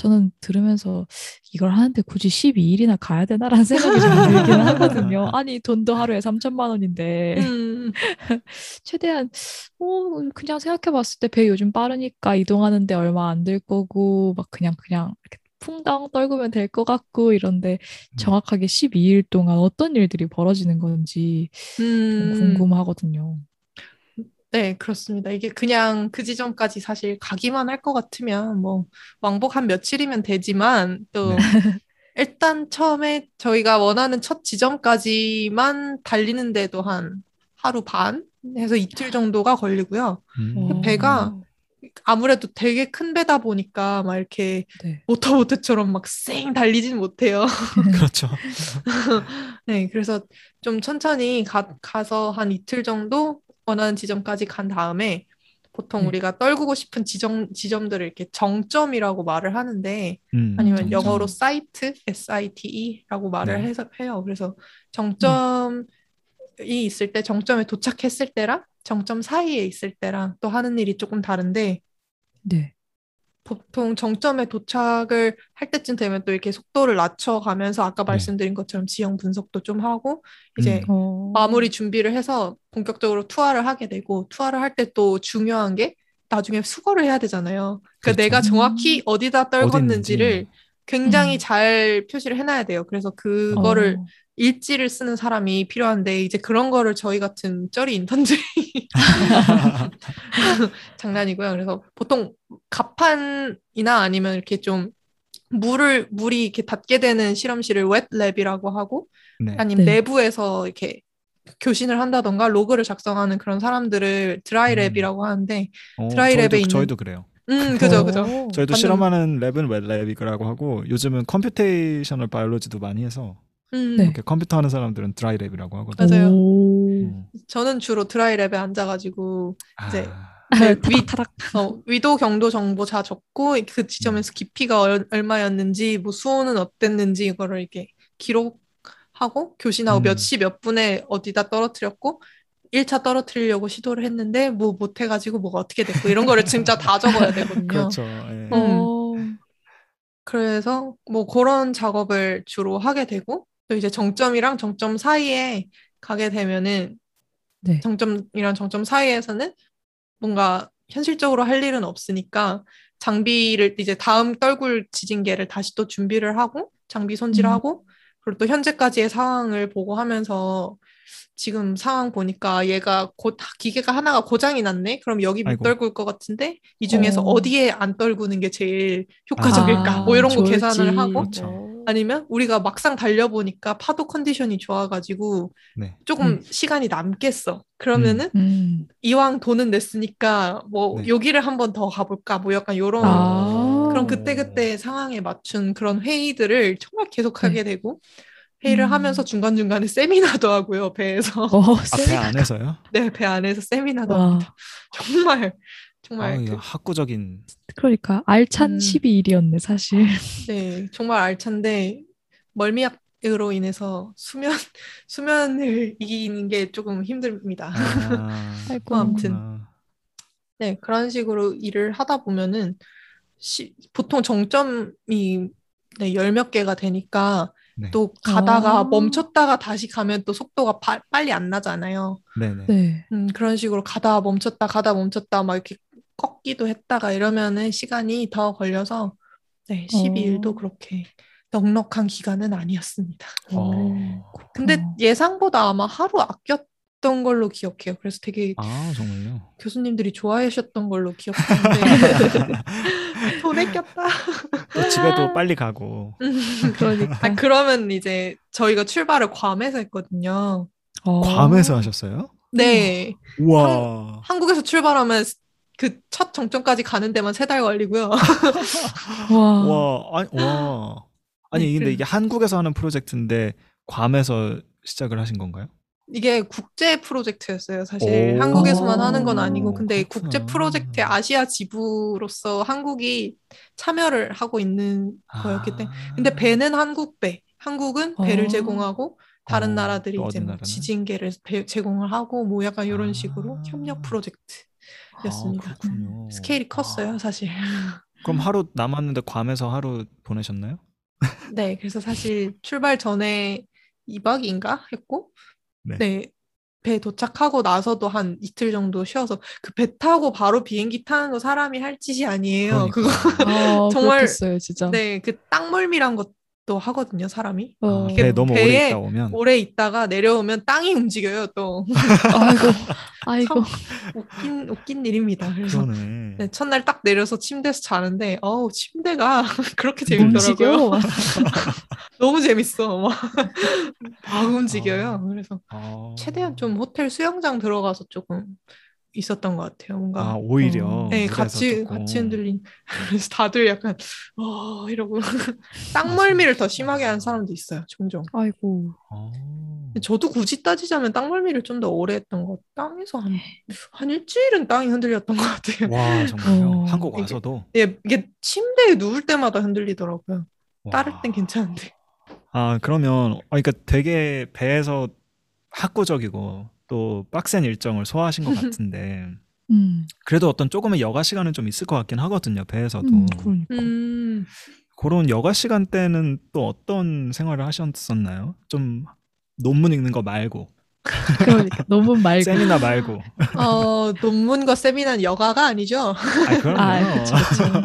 저는 들으면서 이걸 하는데 굳이 12일이나 가야 되나라는 생각이 좀 들기는 하거든요. 아니 돈도 하루에 3천만 원인데 음, 최대한 어 그냥 생각해봤을 때 배 요즘 빠르니까 이동하는데 얼마 안 들 거고 막 그냥 그냥 이렇게 풍덩 떨구면 될 것 같고 이런데 정확하게 12일 동안 어떤 일들이 벌어지는 건지 좀 음, 궁금하거든요. 네, 그렇습니다. 이게 그냥 그 지점까지 사실 가기만 할 것 같으면 뭐 왕복 한 며칠이면 되지만 또 네. 일단 처음에 저희가 원하는 첫 지점까지만 달리는데도 한 하루 반 해서 이틀 정도가 걸리고요. 음. 어. 배가 아무래도 되게 큰 배다 보니까 막 이렇게 네. 모터보트처럼 막 쌩 달리진 못해요. 그렇죠. 네, 그래서 좀 천천히 가, 가서 한 이틀 정도 원하는 지점까지 간 다음에 보통 네. 우리가 떨구고 싶은 지점, 지점들을 이렇게 정점이라고 말을 하는데 음, 아니면 정점. 영어로 사이트, S-I-T-E라고 말을 네. 해서 해요. 그래서 정점이 있을 때, 정점에 도착했을 때랑 정점 사이에 있을 때랑 또 하는 일이 조금 다른데 네. 보통 정점에 도착을 할 때쯤 되면 또 이렇게 속도를 낮춰가면서 아까 네. 말씀드린 것처럼 지형 분석도 좀 하고 이제 음. 어. 마무리 준비를 해서 본격적으로 투하를 하게 되고 투하를 할 때 또 중요한 게 나중에 수거를 해야 되잖아요. 그러니까 그렇죠. 내가 정확히 어디다 떨궜는지를 어딨는지. 굉장히 음. 잘 표시를 해놔야 돼요. 그래서 그거를 어. 일지를 쓰는 사람이 필요한데 이제 그런 거를 저희 같은 쩌리 인턴들이 담당이고요. 그래서 보통 갑판이나 아니면 이렇게 좀 물을 물이 이렇게 닿게 되는 실험실을 wet lab이라고 하고 네. 아니면 네. 내부에서 이렇게 교신을 한다던가 log를 작성하는 그런 사람들을 dry lab이라고 하는데 어, 드라이 저희도, lab에 있는- 저희도 그래요. 음 그죠 그죠 어. 저희도 완전- 실험하는 lab은 wet lab이라고 하고 요즘은 computational biology도 많이 해서 음 네. 이렇게 컴퓨터 하는 사람들은 dry lab이라고 하거든요. 맞아요. 오. 음. 저는 주로 dry lab에 앉아가지고 이제 아, 네, 위, 타닥타닥. 어, 위도 경도 정보 다 적고 그 지점에서 깊이가 얼, 얼마였는지 뭐 수온은 어땠는지 이거를 이렇게 기록하고 교신하고 음. 몇시 몇 분에 어디다 떨어뜨렸고 1차 떨어뜨리려고 시도를 했는데 뭐 못해가지고 뭐가 어떻게 됐고 이런 거를 진짜 다 적어야 되거든요. 그렇죠. 예. 음. 어. 그래서 뭐 그런 작업을 주로 하게 되고 또 이제 정점이랑 정점 사이에 가게 되면은 네. 정점이랑 정점 사이에서는 뭔가 현실적으로 할 일은 없으니까 장비를 이제 다음 떨굴 지진계를 다시 또 준비를 하고 장비 손질하고 그리고 또 현재까지의 상황을 보고 하면서 지금 상황 보니까 얘가 곧 기계가 하나가 고장이 났네. 그럼 여기 못 아이고. 떨굴 것 같은데 이 중에서 어. 디에안 떨구는 게 제일 효과적일까? 아, 뭐 이런 거 계산을 하고 그렇죠. 아니면 우리가 막상 달려보니까 파도 컨디션이 좋아가지고 네. 조금 음. 시간이 남겠어. 그러면은 음. 음. 이왕 돈은 냈으니까 뭐 네. 여기를 한번 더 가볼까? 뭐 약간 요런 아. 그런 그때그때 상황에 맞춘 그런 회의들을 정말 계속 하게 네. 되고 회의를 음. 하면서 중간중간에 세미나도 하고요, 배에서. 어, 아, 배 안에서요? 네, 배 안에서 세미나도 와. 합니다. 정말, 정말. 아, 그, 학구적인. 그러니까, 알찬 음. 12일이었네, 사실. 네, 정말 알찬데, 멀미약으로 인해서 수면, 수면을 이기는 게 조금 힘듭니다. 아, 아이고, 아무튼. 아. 네, 그런 식으로 일을 하다 보면은, 시, 보통 정점이 네, 열몇 개가 되니까, 네. 또 가다가 아. 멈췄다가 다시 가면 또 속도가 바, 빨리 안 나잖아요. 네네. 네. 음, 그런 식으로 가다 멈췄다 가다 멈췄다 막 이렇게 꺾기도 했다가 이러면은 시간이 더 걸려서 네, 12일도 어. 그렇게 넉넉한 기간은 아니었습니다. 어. 근데 예상보다 아마 하루 아꼈던 걸로 기억해요. 그래서 되게 아, 정말요? 교수님들이 좋아하셨던 걸로 기억하는데 돈 아꼈다. 또 집에도 빨리 가고. 그러니까. 아, 그러면 이제 저희가 출발을 괌에서 했거든요. 어. 괌에서 하셨어요? 네. 우와. 한, 국에서 출발하면 그 첫 정점까지 가는 데만 세 달 걸리고요. 와. 와. 아니, 와. 아니 네, 근데 이게 한국에서 하는 프로젝트인데 괌에서 시작을 하신 건가요? 이게 국제 프로젝트였어요. 사실 오. 한국에서만 하는 건 아니고 근데 그렇구나. 국제 프로젝트의 아시아 지부로서 한국이 참여를 하고 있는 거였기 때문에 근데 아. 배는 한국 배, 한국은 배를 어. 제공하고 다른 어. 나라들이 이제 뭐 지진계를 배, 제공을 하고 뭐 약간 이런 식으로 아. 협력 프로젝트 였습니다. 아, 스케일이 컸어요, 사실. 그럼 하루 남았는데 괌에서 하루 보내셨나요? 네, 그래서 사실 출발 전에 2박인가 했고 네. 네. 배 도착하고 나서도 한 이틀 정도 쉬어서 그 배 타고 바로 비행기 타는 거 사람이 할 짓이 아니에요. 그러니까. 그거 아, 정말 진짜. 네, 그 땅멀미란 것 또 하거든요, 사람이. 어. 배 아, 너무 오래 있다 오면 오래 있다가 내려오면 땅이 움직여요, 또. 아이고, 아이고. 웃긴 웃긴 일입니다. 그래서 네, 첫날 딱 내려서 침대에서 자는데, 어우 침대가 그렇게 재밌더라고요. 너무 재밌어, 막, 막 움직여요. 아. 그래서 아. 최대한 좀 호텔 수영장 들어가서 조금 있었던 것 같아요. 뭔가 아 오히려 어, 네 같이 조금. 같이 흔들린 그래서 다들 약간 어 이러고 땅멀미를 더 심하게 하는 사람도 있어요. 종종. 아이고. 아. 저도 굳이 따지자면 땅멀미를 좀 더 오래 했던 것 땅에서 한, 한 일주일은 땅이 흔들렸던 것 같아요. 와 정말요? 어. 한국 와서도? 이게, 예, 이게 침대에 누울 때마다 흔들리더라고요. 와. 따를 땐 괜찮은데. 아 그러면 아 그러니까 되게 배에서 학구적이고 또 빡센 일정을 소화하신 것 같은데 음. 그래도 어떤 조금의 여가 시간은 좀 있을 것 같긴 하거든요 배에서도 음, 그러니까. 음. 그런 여가 시간 때는 또 어떤 생활을 하셨었나요? 좀 논문 읽는 거 말고 그러니까 논문 말고 세미나 말고 어 논문과 세미나는 여가가 아니죠? 아 그럼요. 아, 그쵸, 그쵸.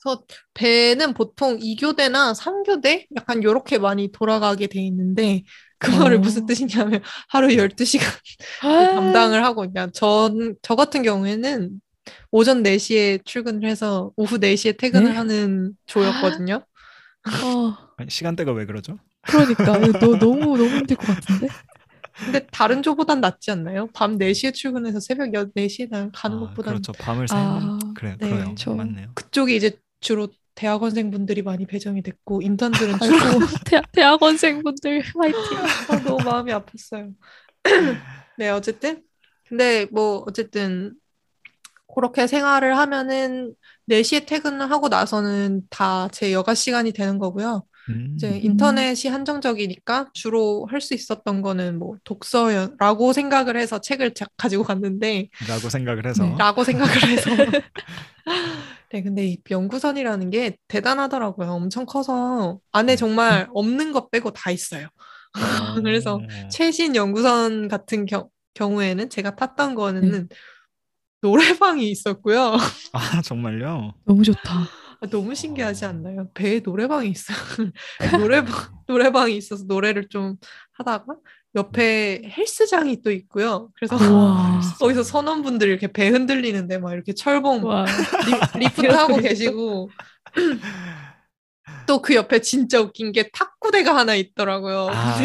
그래서 배는 보통 2교대나 3교대 약간 요렇게 많이 돌아가게 돼 있는데 그거를 어. 무슨 뜻이냐면 하루 12시간 아. 담당을 하고 그냥 전, 저 같은 경우에는 오전 4시에 출근을 해서 오후 4시에 퇴근을 네? 하는 조였거든요. 어. 시간대가 왜 그러죠? 그러니까 너, 너무 너무 힘들 것 같은데. 근데 다른 조보단 낫지 않나요? 밤 4시에 출근해서 새벽 4시에 가는 아, 것보다 그렇죠. 밤을 새는 아, 그래, 네, 그래요. 저, 맞네요. 그쪽이 이제 주로 대학원생분들이 많이 배정이 됐고 인턴들은 주로 대, 대학원생분들 화이팅. 아, 너무 마음이 아팠어요. 네 어쨌든 근데 뭐 어쨌든 그렇게 생활을 하면은 4시에 퇴근을 하고 나서는 다 제 여가 시간이 되는 거고요. 음. 이제 인터넷이 한정적이니까 주로 할 수 있었던 거는 뭐 독서라고 생각을 해서 책을 가지고 갔는데 라고 생각을 해서 네, 라고 생각을 해서 네, 근데 이 연구선이라는 게 대단하더라고요. 엄청 커서 안에 음. 정말 없는 것 빼고 다 있어요. 그래서 어. 최신 연구선 같은 겨, 경우에는 제가 탔던 거는 네. 노래방이 있었고요. 아, 정말요? 너무 좋다. 아, 너무 신기하지 않나요? 배에 노래방이 있어요. 노래방 노래방이 있어서 노래를 좀 하다가 옆에 헬스장이 또 있고요. 그래서 아, 거기서 선원분들이 이렇게 배 흔들리는데 막 이렇게 철봉 리, 리프트 하고 계시고 또 그 옆에 진짜 웃긴 게 탁구대가 하나 있더라고요. 아,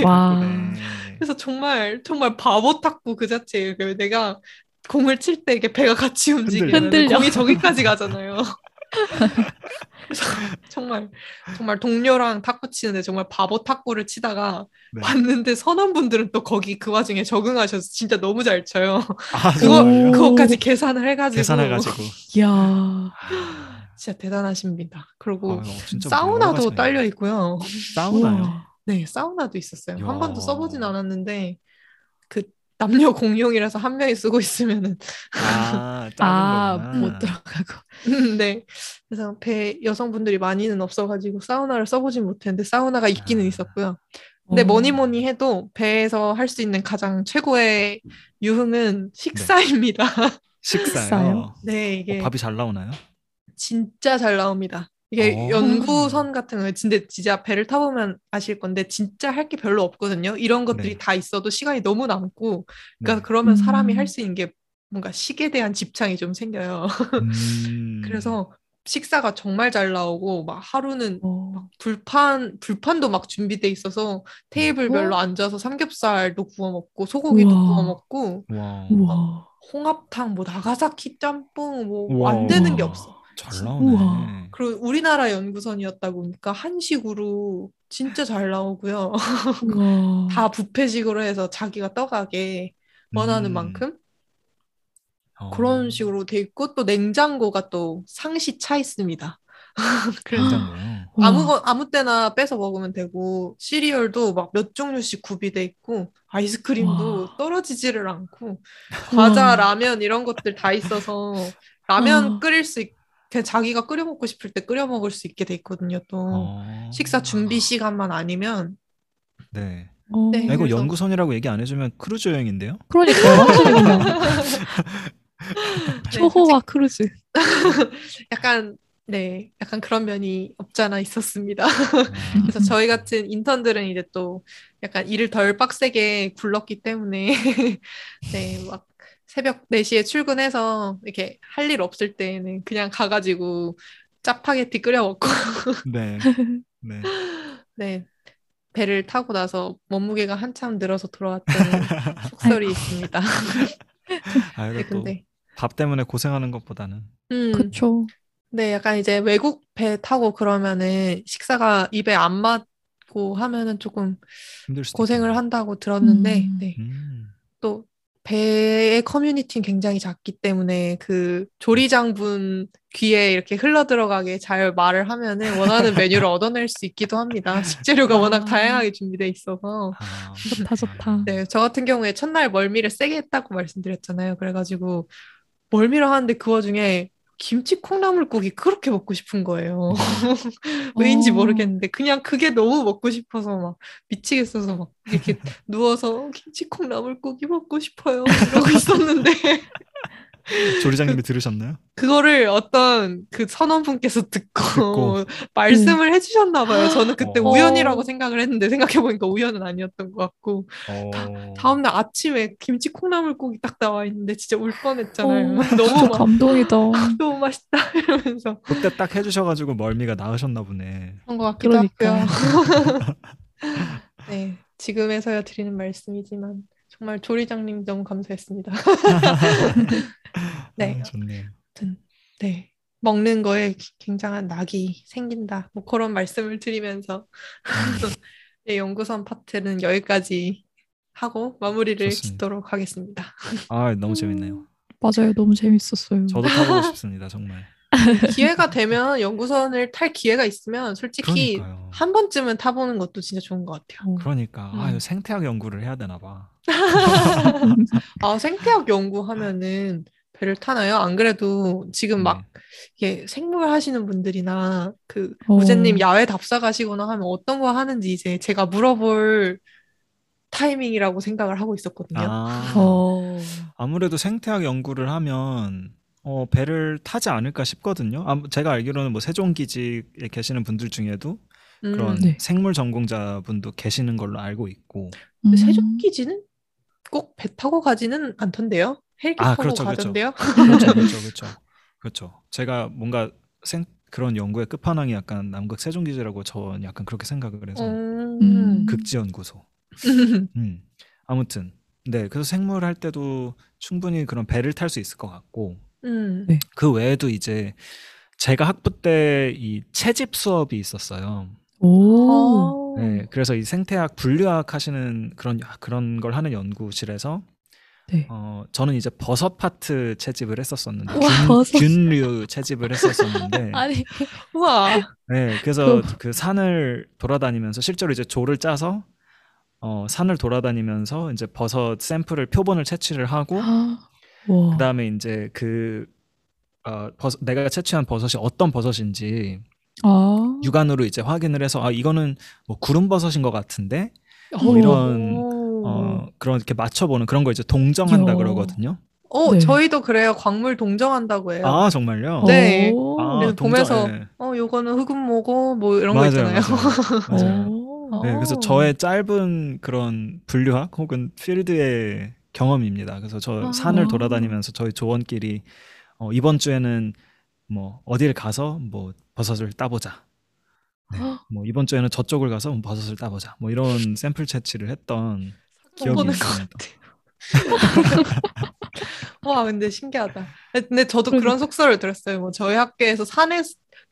그래서 정말 정말 바보 탁구 그 자체예요. 내가 공을 칠 때 이게 배가 같이 움직이면 공이 저기까지 가잖아요. 정말 정말 동료랑 탁구 치는데 정말 바보 탁구를 치다가 네. 봤는데 선원분들은 또 거기 그 와중에 적응하셔서 진짜 너무 잘 쳐요. 아, 그거 그거까지 계산을 해가지고 계산해가지고. 야 진짜 대단하십니다. 그리고 아, 사우나도 딸려 있고요. 사우나요? 네, 사우나도 있었어요. 야. 한 번도 써보진 않았는데 그 남녀 공용이라서 한 명이 쓰고 있으면은 아, 아 못 들어가고. 네. 그래서 배 여성분들이 많이는 없어가지고 사우나를 써보진 못했는데 사우나가 있기는 아. 있었고요. 근데 오. 뭐니 뭐니 해도 배에서 할 수 있는 가장 최고의 유흥은 식사입니다. 식사요? 네, 이게 어, 밥이 잘 나오나요? 진짜 잘 나옵니다. 이게 오. 어. 연구선 같은 거 근데 진짜 배를 타보면 아실 건데 진짜 할 게 별로 없거든요. 이런 것들이 네. 다 있어도 시간이 너무 남고 그러니까 네. 그러면 사람이 할 수 있는 게 뭔가 식에 대한 집착이 좀 생겨요. 음. 그래서 식사가 정말 잘 나오고 막 하루는 어. 막 불판 불판도 막 준비돼 있어서 테이블별로 어? 앉아서 삼겹살도 구워 먹고 소고기도 우와. 구워 먹고 홍합탕 뭐 나가사키 짬뽕 뭐 안 되는 게 없어. 잘 나오네. 우와. 그리고 우리나라 연구선이었다 보니까 한식으로 진짜 잘 나오고요. 다 뷔페식으로 해서 자기가 떠가게 원하는 음. 만큼 어. 그런 식으로 돼 있고 또 냉장고가 또 상시 차 있습니다. 그래서 아무 거 아무 때나 빼서 먹으면 되고 시리얼도 막 몇 종류씩 구비돼 있고 아이스크림도 와. 떨어지지를 않고 과자, 라면 이런 것들 다 있어서 라면 와. 끓일 수 있, 그냥 자기가 끓여 먹고 싶을 때 끓여 먹을 수 있게 돼 있거든요. 또 어... 식사 준비 시간만 아니면 네. 어... 네, 아, 이거 그래서... 연구선이라고 얘기 안 해주면 크루즈 여행인데요? 그러니까요. 초호화 네, 크루즈. 약간 네, 약간 그런 면이 없잖아 있었습니다. 그래서 저희 같은 인턴들은 이제 또 약간 일을 덜 빡세게 굴렀기 때문에 네, 막 새벽 4시에 출근해서 이렇게 할 일 없을 때는 그냥 가가지고 짜파게티 끓여 먹고 네. 네. 네. 배를 타고 나서 몸무게가 한참 늘어서 돌아왔다는 속설이 있습니다. 아, 네, 근데 밥 때문에 고생하는 것보다는 음, 그렇죠. 네, 약간 이제 외국 배 타고 그러면은 식사가 입에 안 맞고 하면은 조금 고생을 있겠네. 한다고 들었는데, 음. 네. 음. 또 배의 커뮤니티는 굉장히 작기 때문에 그 조리장분 귀에 이렇게 흘러 들어가게 잘 말을 하면은 원하는 메뉴를 얻어낼 수 있기도 합니다. 식재료가 아. 워낙 다양하게 준비돼 있어서. 아. 좋다 좋다. 네, 저 같은 경우에 첫날 멀미를 세게 했다고 말씀드렸잖아요. 그래가지고 멀미를 하는데 그 와중에 김치 콩나물국이 그렇게 먹고 싶은 거예요. 음. 왜인지 어. 모르겠는데 그냥 그게 너무 먹고 싶어서 막 미치겠어서 막 이렇게 누워서 김치 콩나물국이 먹고 싶어요 이러고 있었는데 조리장님이 들으셨나요? 그거를 어떤 그 선원분께서 듣고, 듣고. 말씀을 음. 해주셨나 봐요. 저는 그때 어. 우연이라고 생각을 했는데 생각해 보니까 우연은 아니었던 것 같고 어. 다, 음 날 아침에 김치 콩나물국이 딱 나와 있는데 진짜 울 뻔했잖아요. 어, 너무 감동이다. 너무 맛있다 이러면서 그때 딱 해주셔가지고 멀미가 나으셨나 보네. 그런 것 같기도 그러니까. 하고요. 네, 지금에서야 드리는 말씀이지만 정말 조리장님 너무 감사했습니다. 네. 아, 좋네요. 네. 먹는 거에 굉장한 낙이 생긴다. 뭐 그런 말씀을 드리면서 네, 연구선 파트는 여기까지 하고 마무리를 좋습니다. 짓도록 하겠습니다. 아, 너무 재밌네요. 맞아요. 너무 재밌었어요. 저도 타보고 싶습니다. 정말. 기회가 되면 연구선을 탈 기회가 있으면 솔직히 그러니까요. 한 번쯤은 타보는 것도 진짜 좋은 것 같아요. 그러니까 음. 아, 생태학 연구를 해야 되나 봐. 아 생태학 연구하면은 배를 타나요? 안 그래도 지금 네. 막 이게 생물 하시는 분들이나 그 어. 무제님 야외 답사 가시거나 하면 어떤 거 하는지 이제 제가 물어볼 타이밍이라고 생각을 하고 있었거든요. 아, 어. 아무래도 생태학 연구를 하면 어, 배를 타지 않을까 싶거든요. 아, 제가 알기로는 뭐 세종기지에 계시는 분들 중에도 그런 음. 네. 생물 전공자분도 계시는 걸로 알고 있고. 음. 세종기지는 꼭 배 타고 가지는 않던데요? 헬기 아, 타고 그렇죠, 그렇죠. 가던데요? 그렇죠, 그렇죠, 그렇죠. 그렇죠. 제가 뭔가 생, 그런 연구의 끝판왕이 약간 남극 세종기지라고 저는 약간 그렇게 생각을 해서 음. 극지연구소. 음. 아무튼 네, 그래서 생물 할 때도 충분히 그런 배를 탈 수 있을 것 같고 음. 네. 그 외에도 이제 제가 학부 때 이 채집 수업이 있었어요. 오. 어. 네, 그래서 이 생태학 분류학 하시는 그런 그런 걸 하는 연구실에서 네. 어 저는 이제 버섯 파트 채집을 했었었는데 우와, 균, 버섯. 균류 채집을 했었었는데 아니 우와. 네, 그래서 그 산을 돌아다니면서 실제로 이제 조를 짜서 어 산을 돌아다니면서 이제 버섯 샘플을 표본을 채취를 하고 아, 와. 그다음에 이제 그 어, 버섯, 내가 채취한 버섯이 어떤 버섯인지 아. 육안으로 이제 확인을 해서 아 이거는 뭐 구름 버섯인 것 같은데 뭐 오. 이런 오. 어 그런 이렇게 맞춰보는 그런 거 이제 동정한다 야. 그러거든요. 어, 네. 저희도 그래요. 광물 동정한다고 해요. 아 정말요? 네. 오. 아, 그래서 보면서 네. 어, 요거는 흑은 뭐고 뭐 이런 거 맞아요, 있잖아요. 맞아요. 맞아요. 오. 네, 그래서 어. 저의 짧은 그런 분류학 혹은 필드의 경험입니다. 그래서 저 아. 산을 돌아다니면서 저희 조원끼리 어, 이번 주에는 뭐 어디를 가서 뭐 버섯을 따보자. 네, 뭐 이번 주에는 저쪽을 가서 뭐 버섯을 따보자. 뭐 이런 샘플 채취를 했던 기억이 있습니다. 와, 근데 신기하다. 근데 저도 그러니까. 그런 속설을 들었어요. 뭐 저희 학교에서 산에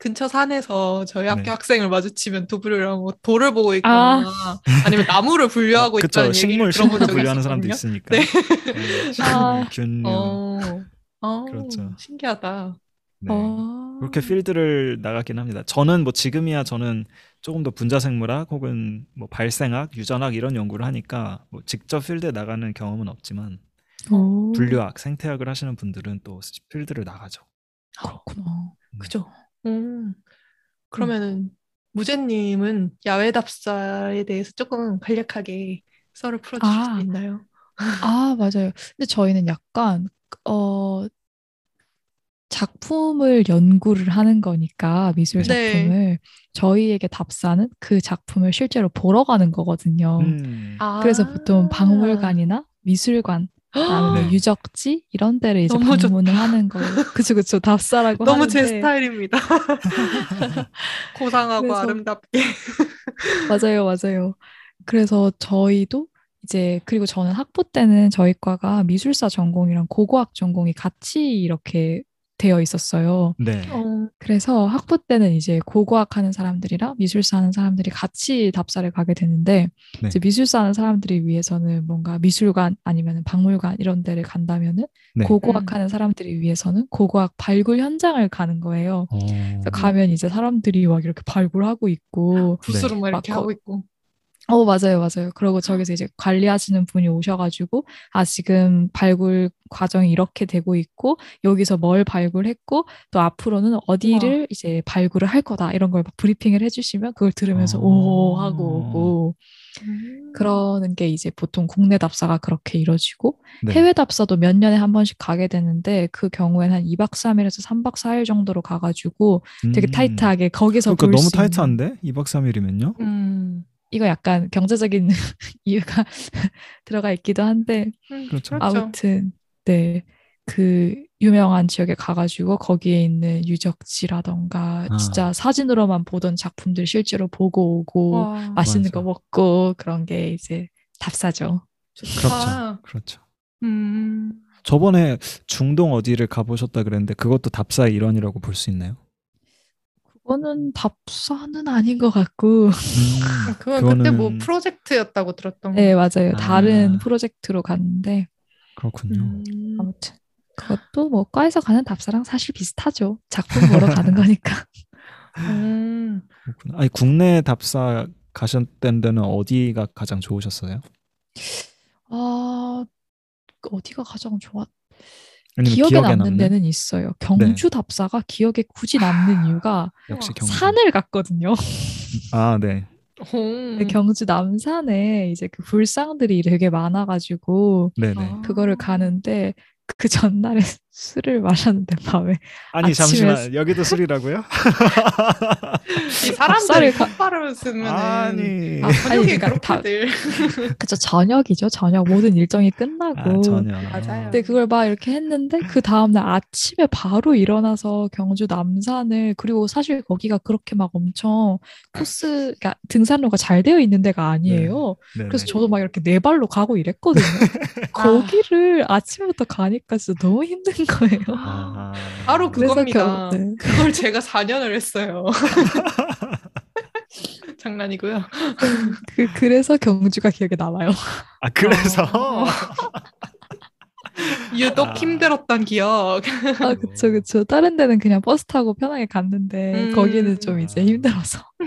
근처 산에서 저희 학교 네. 학생을 마주치면 두부리랑 뭐 돌을 보고 있거나 아. 니면 나무를 분류하고 그쵸, 있다는 식물 적이 분류하는 사람도 있었거든요. 있으니까. 네. 네, 식물, 아. 균류. 어, 어, 그렇죠. 신기하다. 네. 아. 그렇게 필드를 나가긴 합니다. 저는 뭐 지금이야 저는 조금 더 분자생물학 혹은 뭐 발생학, 유전학 이런 연구를 하니까 뭐 직접 필드에 나가는 경험은 없지만 오. 분류학, 생태학을 하시는 분들은 또 필드를 나가죠. 그렇구나. 그죠. 음. 그러면은 무제님은 야외 답사에 대해서 조금 간략하게 썰을 풀어주실 아. 수 있나요? 아, 맞아요. 근데 저희는 약간 어 작품을 연구를 하는 거니까 미술 네. 작품을 저희에게 답사는 그 작품을 실제로 보러 가는 거거든요. 음. 그래서 아. 보통 박물관이나 미술관, 네. 유적지 이런 데를 이제 방문을 하는 거예요. 그쵸 그쵸 답사라고 너무 제 하는데 스타일입니다. 고상하고 그래서- 아름답게. 맞아요 맞아요. 그래서 저희도 이제 그리고 저는 학부 때는 저희 과가 미술사 전공이랑 고고학 전공이 같이 이렇게 되어 있었어요. 네. 어, 그래서 학부 때는 이제 고고학 하는 사람들이랑 미술사 하는 사람들이 같이 답사를 가게 되는데 네. 이제 미술사 하는 사람들이 위해서는 뭔가 미술관 아니면 박물관 이런 데를 간다면은 네. 고고학 음. 하는 사람들이 위해서는 고고학 발굴 현장을 가는 거예요. 어. 그래서 가면 이제 사람들이 막 이렇게 발굴하고 있고 붓으로 막 이렇게 막 거- 하고 있고. 어, 맞아요, 맞아요. 그리고 저기서 이제 관리하시는 분이 오셔가지고, 아, 지금 발굴 과정이 이렇게 되고 있고, 여기서 뭘 발굴했고, 또 앞으로는 어디를 이제 발굴을 할 거다, 이런 걸 막 브리핑을 해주시면, 그걸 들으면서, 아. 오, 하고 오고, 음. 그러는 게 이제 보통 국내 답사가 그렇게 이루어지고, 네. 해외 답사도 몇 년에 한 번씩 가게 되는데, 그 경우에는 한 2박 3일에서 3박 4일 정도로 가가지고, 되게 음. 타이트하게 거기서 그러니까 볼 너무 타이트한데? 2박 3일이면요? 음. 이거 약간 경제적인 이유가 들어가 있기도 한데 음, 그렇죠. 아무튼 네. 그 유명한 지역에 가가지고 거기에 있는 유적지라던가 아. 진짜 사진으로만 보던 작품들 실제로 보고 오고 와, 맛있는 맞아. 거 먹고 그런 게 이제 답사죠. 좋다. 그렇죠. 그렇죠. 음. 저번에 중동 어디를 가보셨다 그랬는데 그것도 답사의 일환이라고 볼 수 있나요? 그거는 답사는 아닌 것 같고 음, 그건 그때 뭐 그거는- 프로젝트였다고 들었던 네 맞아요. 아. 다른 프로젝트로 갔는데 그렇군요. 음. 아무튼 그것도 뭐 과에서 가는 답사랑 사실 비슷하죠. 작품 보러 가는 거니까. 음. 아니 국내 답사 가셨던 데는 어디가 가장 좋으셨어요? 아, 어디가 가장 좋았? 아니면 기억에, 기억에 남는, 남는? 데는 있어요. 경주 답사가 기억에 굳이 남는 이유가 역시 경주. 산을 갔거든요. 아, 네. 음. 그 경주 남산에 이제 그 불상들이 되게 많아가지고 네네. 아. 그거를 가는데 그 전날에 술을 마셨는데 밤에 아니 잠시만 여기도 술이라고요? 이 사람들이 똑바로 쓰면 아니 아, 저녁에 그러니까 그렇게들 그쵸 저녁이죠 저녁 모든 일정이 끝나고 아, 저녁 맞아요. 근데 그걸 막 이렇게 했는데 그 다음날 아침에 바로 일어나서 경주 남산을 그리고 사실 거기가 그렇게 막 엄청 코스 그러니까 등산로가 잘 되어 있는 데가 아니에요. 네. 그래서 저도 막 이렇게 네 발로 가고 이랬거든요. 거기를 아침부터 가니까 진짜 너무 힘든 거예요. 아, 바로 그겁니다. 겨, 네. 그걸 제가 4년을 했어요. 장난이고요. 그 그래서 경주가 기억에 남아요. 아 그래서 어. 유독 아. 힘들었던 기억. 아 그쵸 그쵸. 다른 데는 그냥 버스 타고 편하게 갔는데 음. 거기는 좀 이제 힘들어서. 아.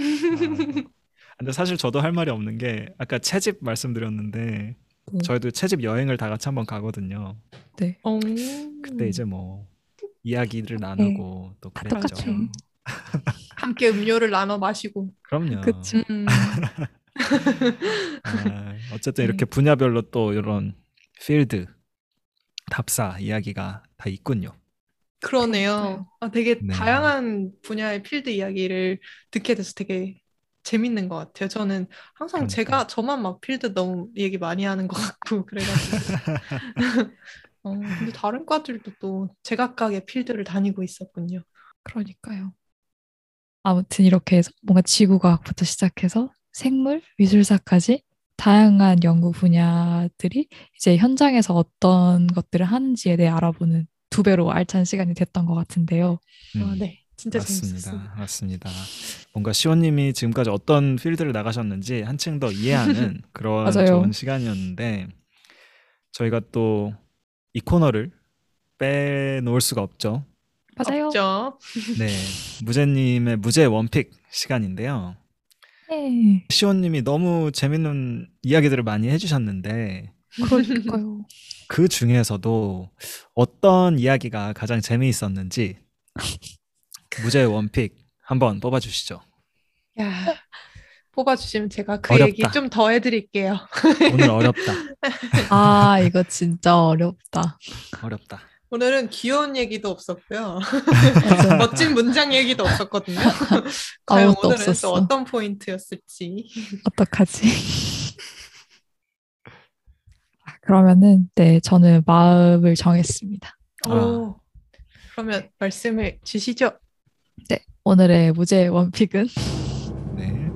근데 사실 저도 할 말이 없는 게 아까 채집 말씀드렸는데 네. 저희도 채집 여행을 다 같이 한번 가거든요. 네. 어. 그때 이제 뭐 이야기를 나누고 또다 그랬죠. 똑같아요. 함께 음료를 나눠 마시고. 그럼요. 그쵸. 음. 아, 어쨌든 네. 이렇게 분야별로 또 이런 필드 답사 이야기가 다 있군요. 그러네요. 아, 되게 네. 다양한 분야의 필드 이야기를 듣게 돼서 되게 재밌는 것 같아요. 저는 항상 그러니까요. 제가 저만 막 필드 너무 얘기 많이 하는 것 같고 그래가지고. 어, 근데 다른 과들도 또 제각각의 필드를 다니고 있었군요. 그러니까요. 아무튼 이렇게 해서 뭔가 지구과학부터 시작해서 생물, 미술사까지 다양한 연구 분야들이 이제 현장에서 어떤 것들을 하는지에 대해 알아보는 두 배로 알찬 시간이 됐던 것 같은데요. 음, 아, 네. 진짜 맞습니다. 재밌었습니다. 맞습니다. 뭔가 시원님이 지금까지 어떤 필드를 나가셨는지 한층 더 이해하는 그런 맞아요. 좋은 시간이었는데 저희가 또 이 코너를 빼놓을 수가 없죠. 맞아요. 없죠. 네, 무제님의 무제 원픽 시간인데요. 네. 시원님이 너무 재밌는 이야기들을 많이 해주셨는데 그러니까요. 그 중에서도 어떤 이야기가 가장 재미있었는지 무제 원픽 한번 뽑아주시죠. 야, 뽑아주시면 제가 그 어렵다. 얘기 좀 더 해드릴게요. 오늘 어렵다. 아, 이거 진짜 어렵다. 어렵다. 오늘은 귀여운 얘기도 없었고요. 멋진 문장 얘기도 없었거든요. 과연 아무것도 오늘은 없었어. 또 어떤 포인트였을지. 어떡하지? 아, 그러면은 네, 저는 마음을 정했습니다. 아. 오, 그러면 말씀을 주시죠. 오늘의 무제 원픽은 네.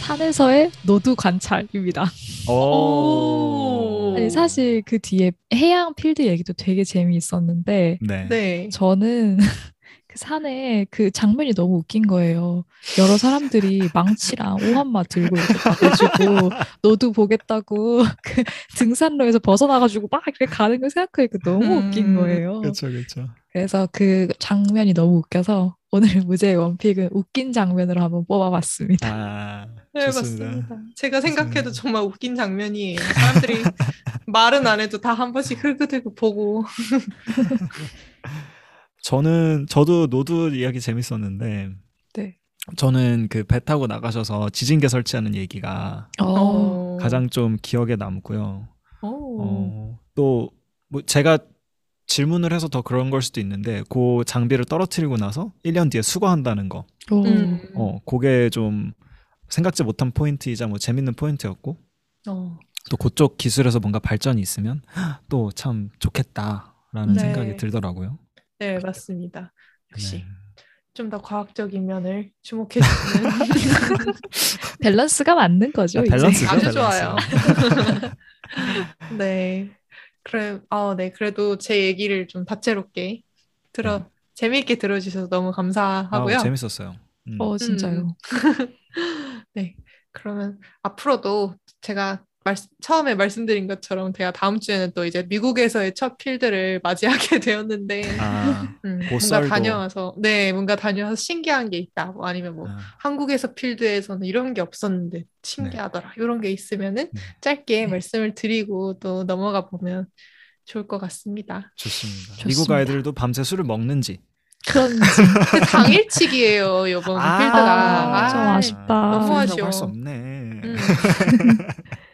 산에서의 노두 관찰입니다. 오. 아니, 사실 그 뒤에 해양 필드 얘기도 되게 재미있었는데 네. 네. 저는 그 산에 그 장면이 너무 웃긴 거예요. 여러 사람들이 망치랑 오한마 들고 이렇게 가가지고 노두 보겠다고 그 등산로에서 벗어나가지고 막 이렇게 가는 걸 생각하니까 너무 웃긴 음, 거예요. 그렇죠, 그렇죠. 그래서 그 장면이 너무 웃겨서 오늘 무제의 원픽은 웃긴 장면으로 한번 뽑아봤습니다. 아, 네, 좋습니다. 맞습니다. 제가 생각해도 좋습니다. 정말 웃긴 장면이에요. 사람들이 말은 안 해도 다 한 번씩 흘끗흘끗 보고. 저는 저도 노드 이야기 재밌었는데 네. 저는 그 배 타고 나가셔서 지진계 설치하는 얘기가 어, 가장 좀 기억에 남고요. 오. 어, 또 뭐 제가 질문을 해서 더 그런 걸 수도 있는데 그 장비를 떨어뜨리고 나서 1년 뒤에 수거한다는 거. 오, 음. 어, 그게 좀 생각지 못한 포인트이자 뭐 재밌는 포인트였고 어. 또 그쪽 기술에서 뭔가 발전이 있으면 또 참 좋겠다라는 네. 생각이 들더라고요. 네, 맞습니다. 역시 네. 좀더 과학적인 면을 주목해 주시는 밸런스가 맞는 거죠. 아, 이제. 밸런스죠, 아주 밸런스. 좋아요. 네. 그래, 아, 네. 그래도 제 얘기를 좀 다채롭게 들어, 네. 재미있게 들어주셔서 너무 감사하고요. 아, 재밌었어요. 음. 어, 진짜요. 네. 그러면 앞으로도 제가 말, 처음에 말씀드린 것처럼 제가 다음 주에는 또 이제 미국에서의 첫 필드를 맞이하게 되었는데, 아, 음, 뭔가. 다녀와서, 네, 뭔가 다녀와서 신기한 게 있다. 뭐 아니면 뭐, 아, 한국에서 필드에서는 이런 게 없었는데 신기하더라. 이런 게 있으면은 네. 짧게 네. 말씀을 드리고 또 넘어가 보면 좋을 것 같습니다. 좋습니다. 좋습니다. 미국 아이들도 밤새 술을 먹는지. 그런지 당일치기예요, 이번 아, 필드가. 좀 아, 아 쉽다. 너무 아쉬워. 할수 없네. 음.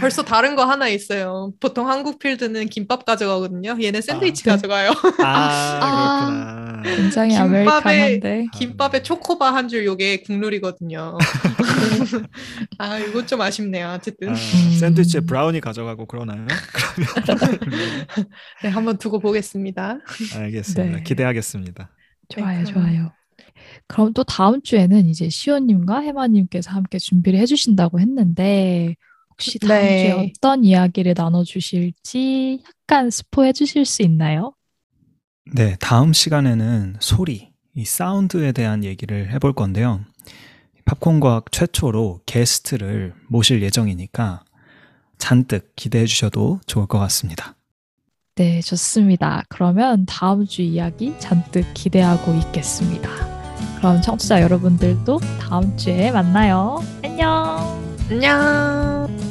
벌써 다른 거 하나 있어요. 보통 한국 필드는 김밥 가져가거든요. 얘는 샌드위치 아, 네. 가져가요. 아, 그렇구나. 굉장히 아메리칸한데. 김밥에 초코바 한 줄 요게 국룰이거든요. 아, 이거 좀 아쉽네요. 어쨌든. 아, 샌드위치에 브라우니 가져가고 그러나요? 네, 한번 두고 보겠습니다. 알겠습니다. 네. 기대하겠습니다. 좋아요, 네, 좋아요. 그럼 또 다음 주에는 이제 시온님과 해마님께서 함께 준비를 해주신다고 했는데 혹시 다음 네. 주에 어떤 이야기를 나눠주실지 약간 스포해 주실 수 있나요? 네, 다음 시간에는 소리, 이 사운드에 대한 얘기를 해볼 건데요. 팝콘 과학 최초로 게스트를 모실 예정이니까 잔뜩 기대해 주셔도 좋을 것 같습니다. 네, 좋습니다. 그러면 다음 주 이야기 잔뜩 기대하고 있겠습니다. 그럼 청취자 여러분들도 다음 주에 만나요. 안녕. 안녕.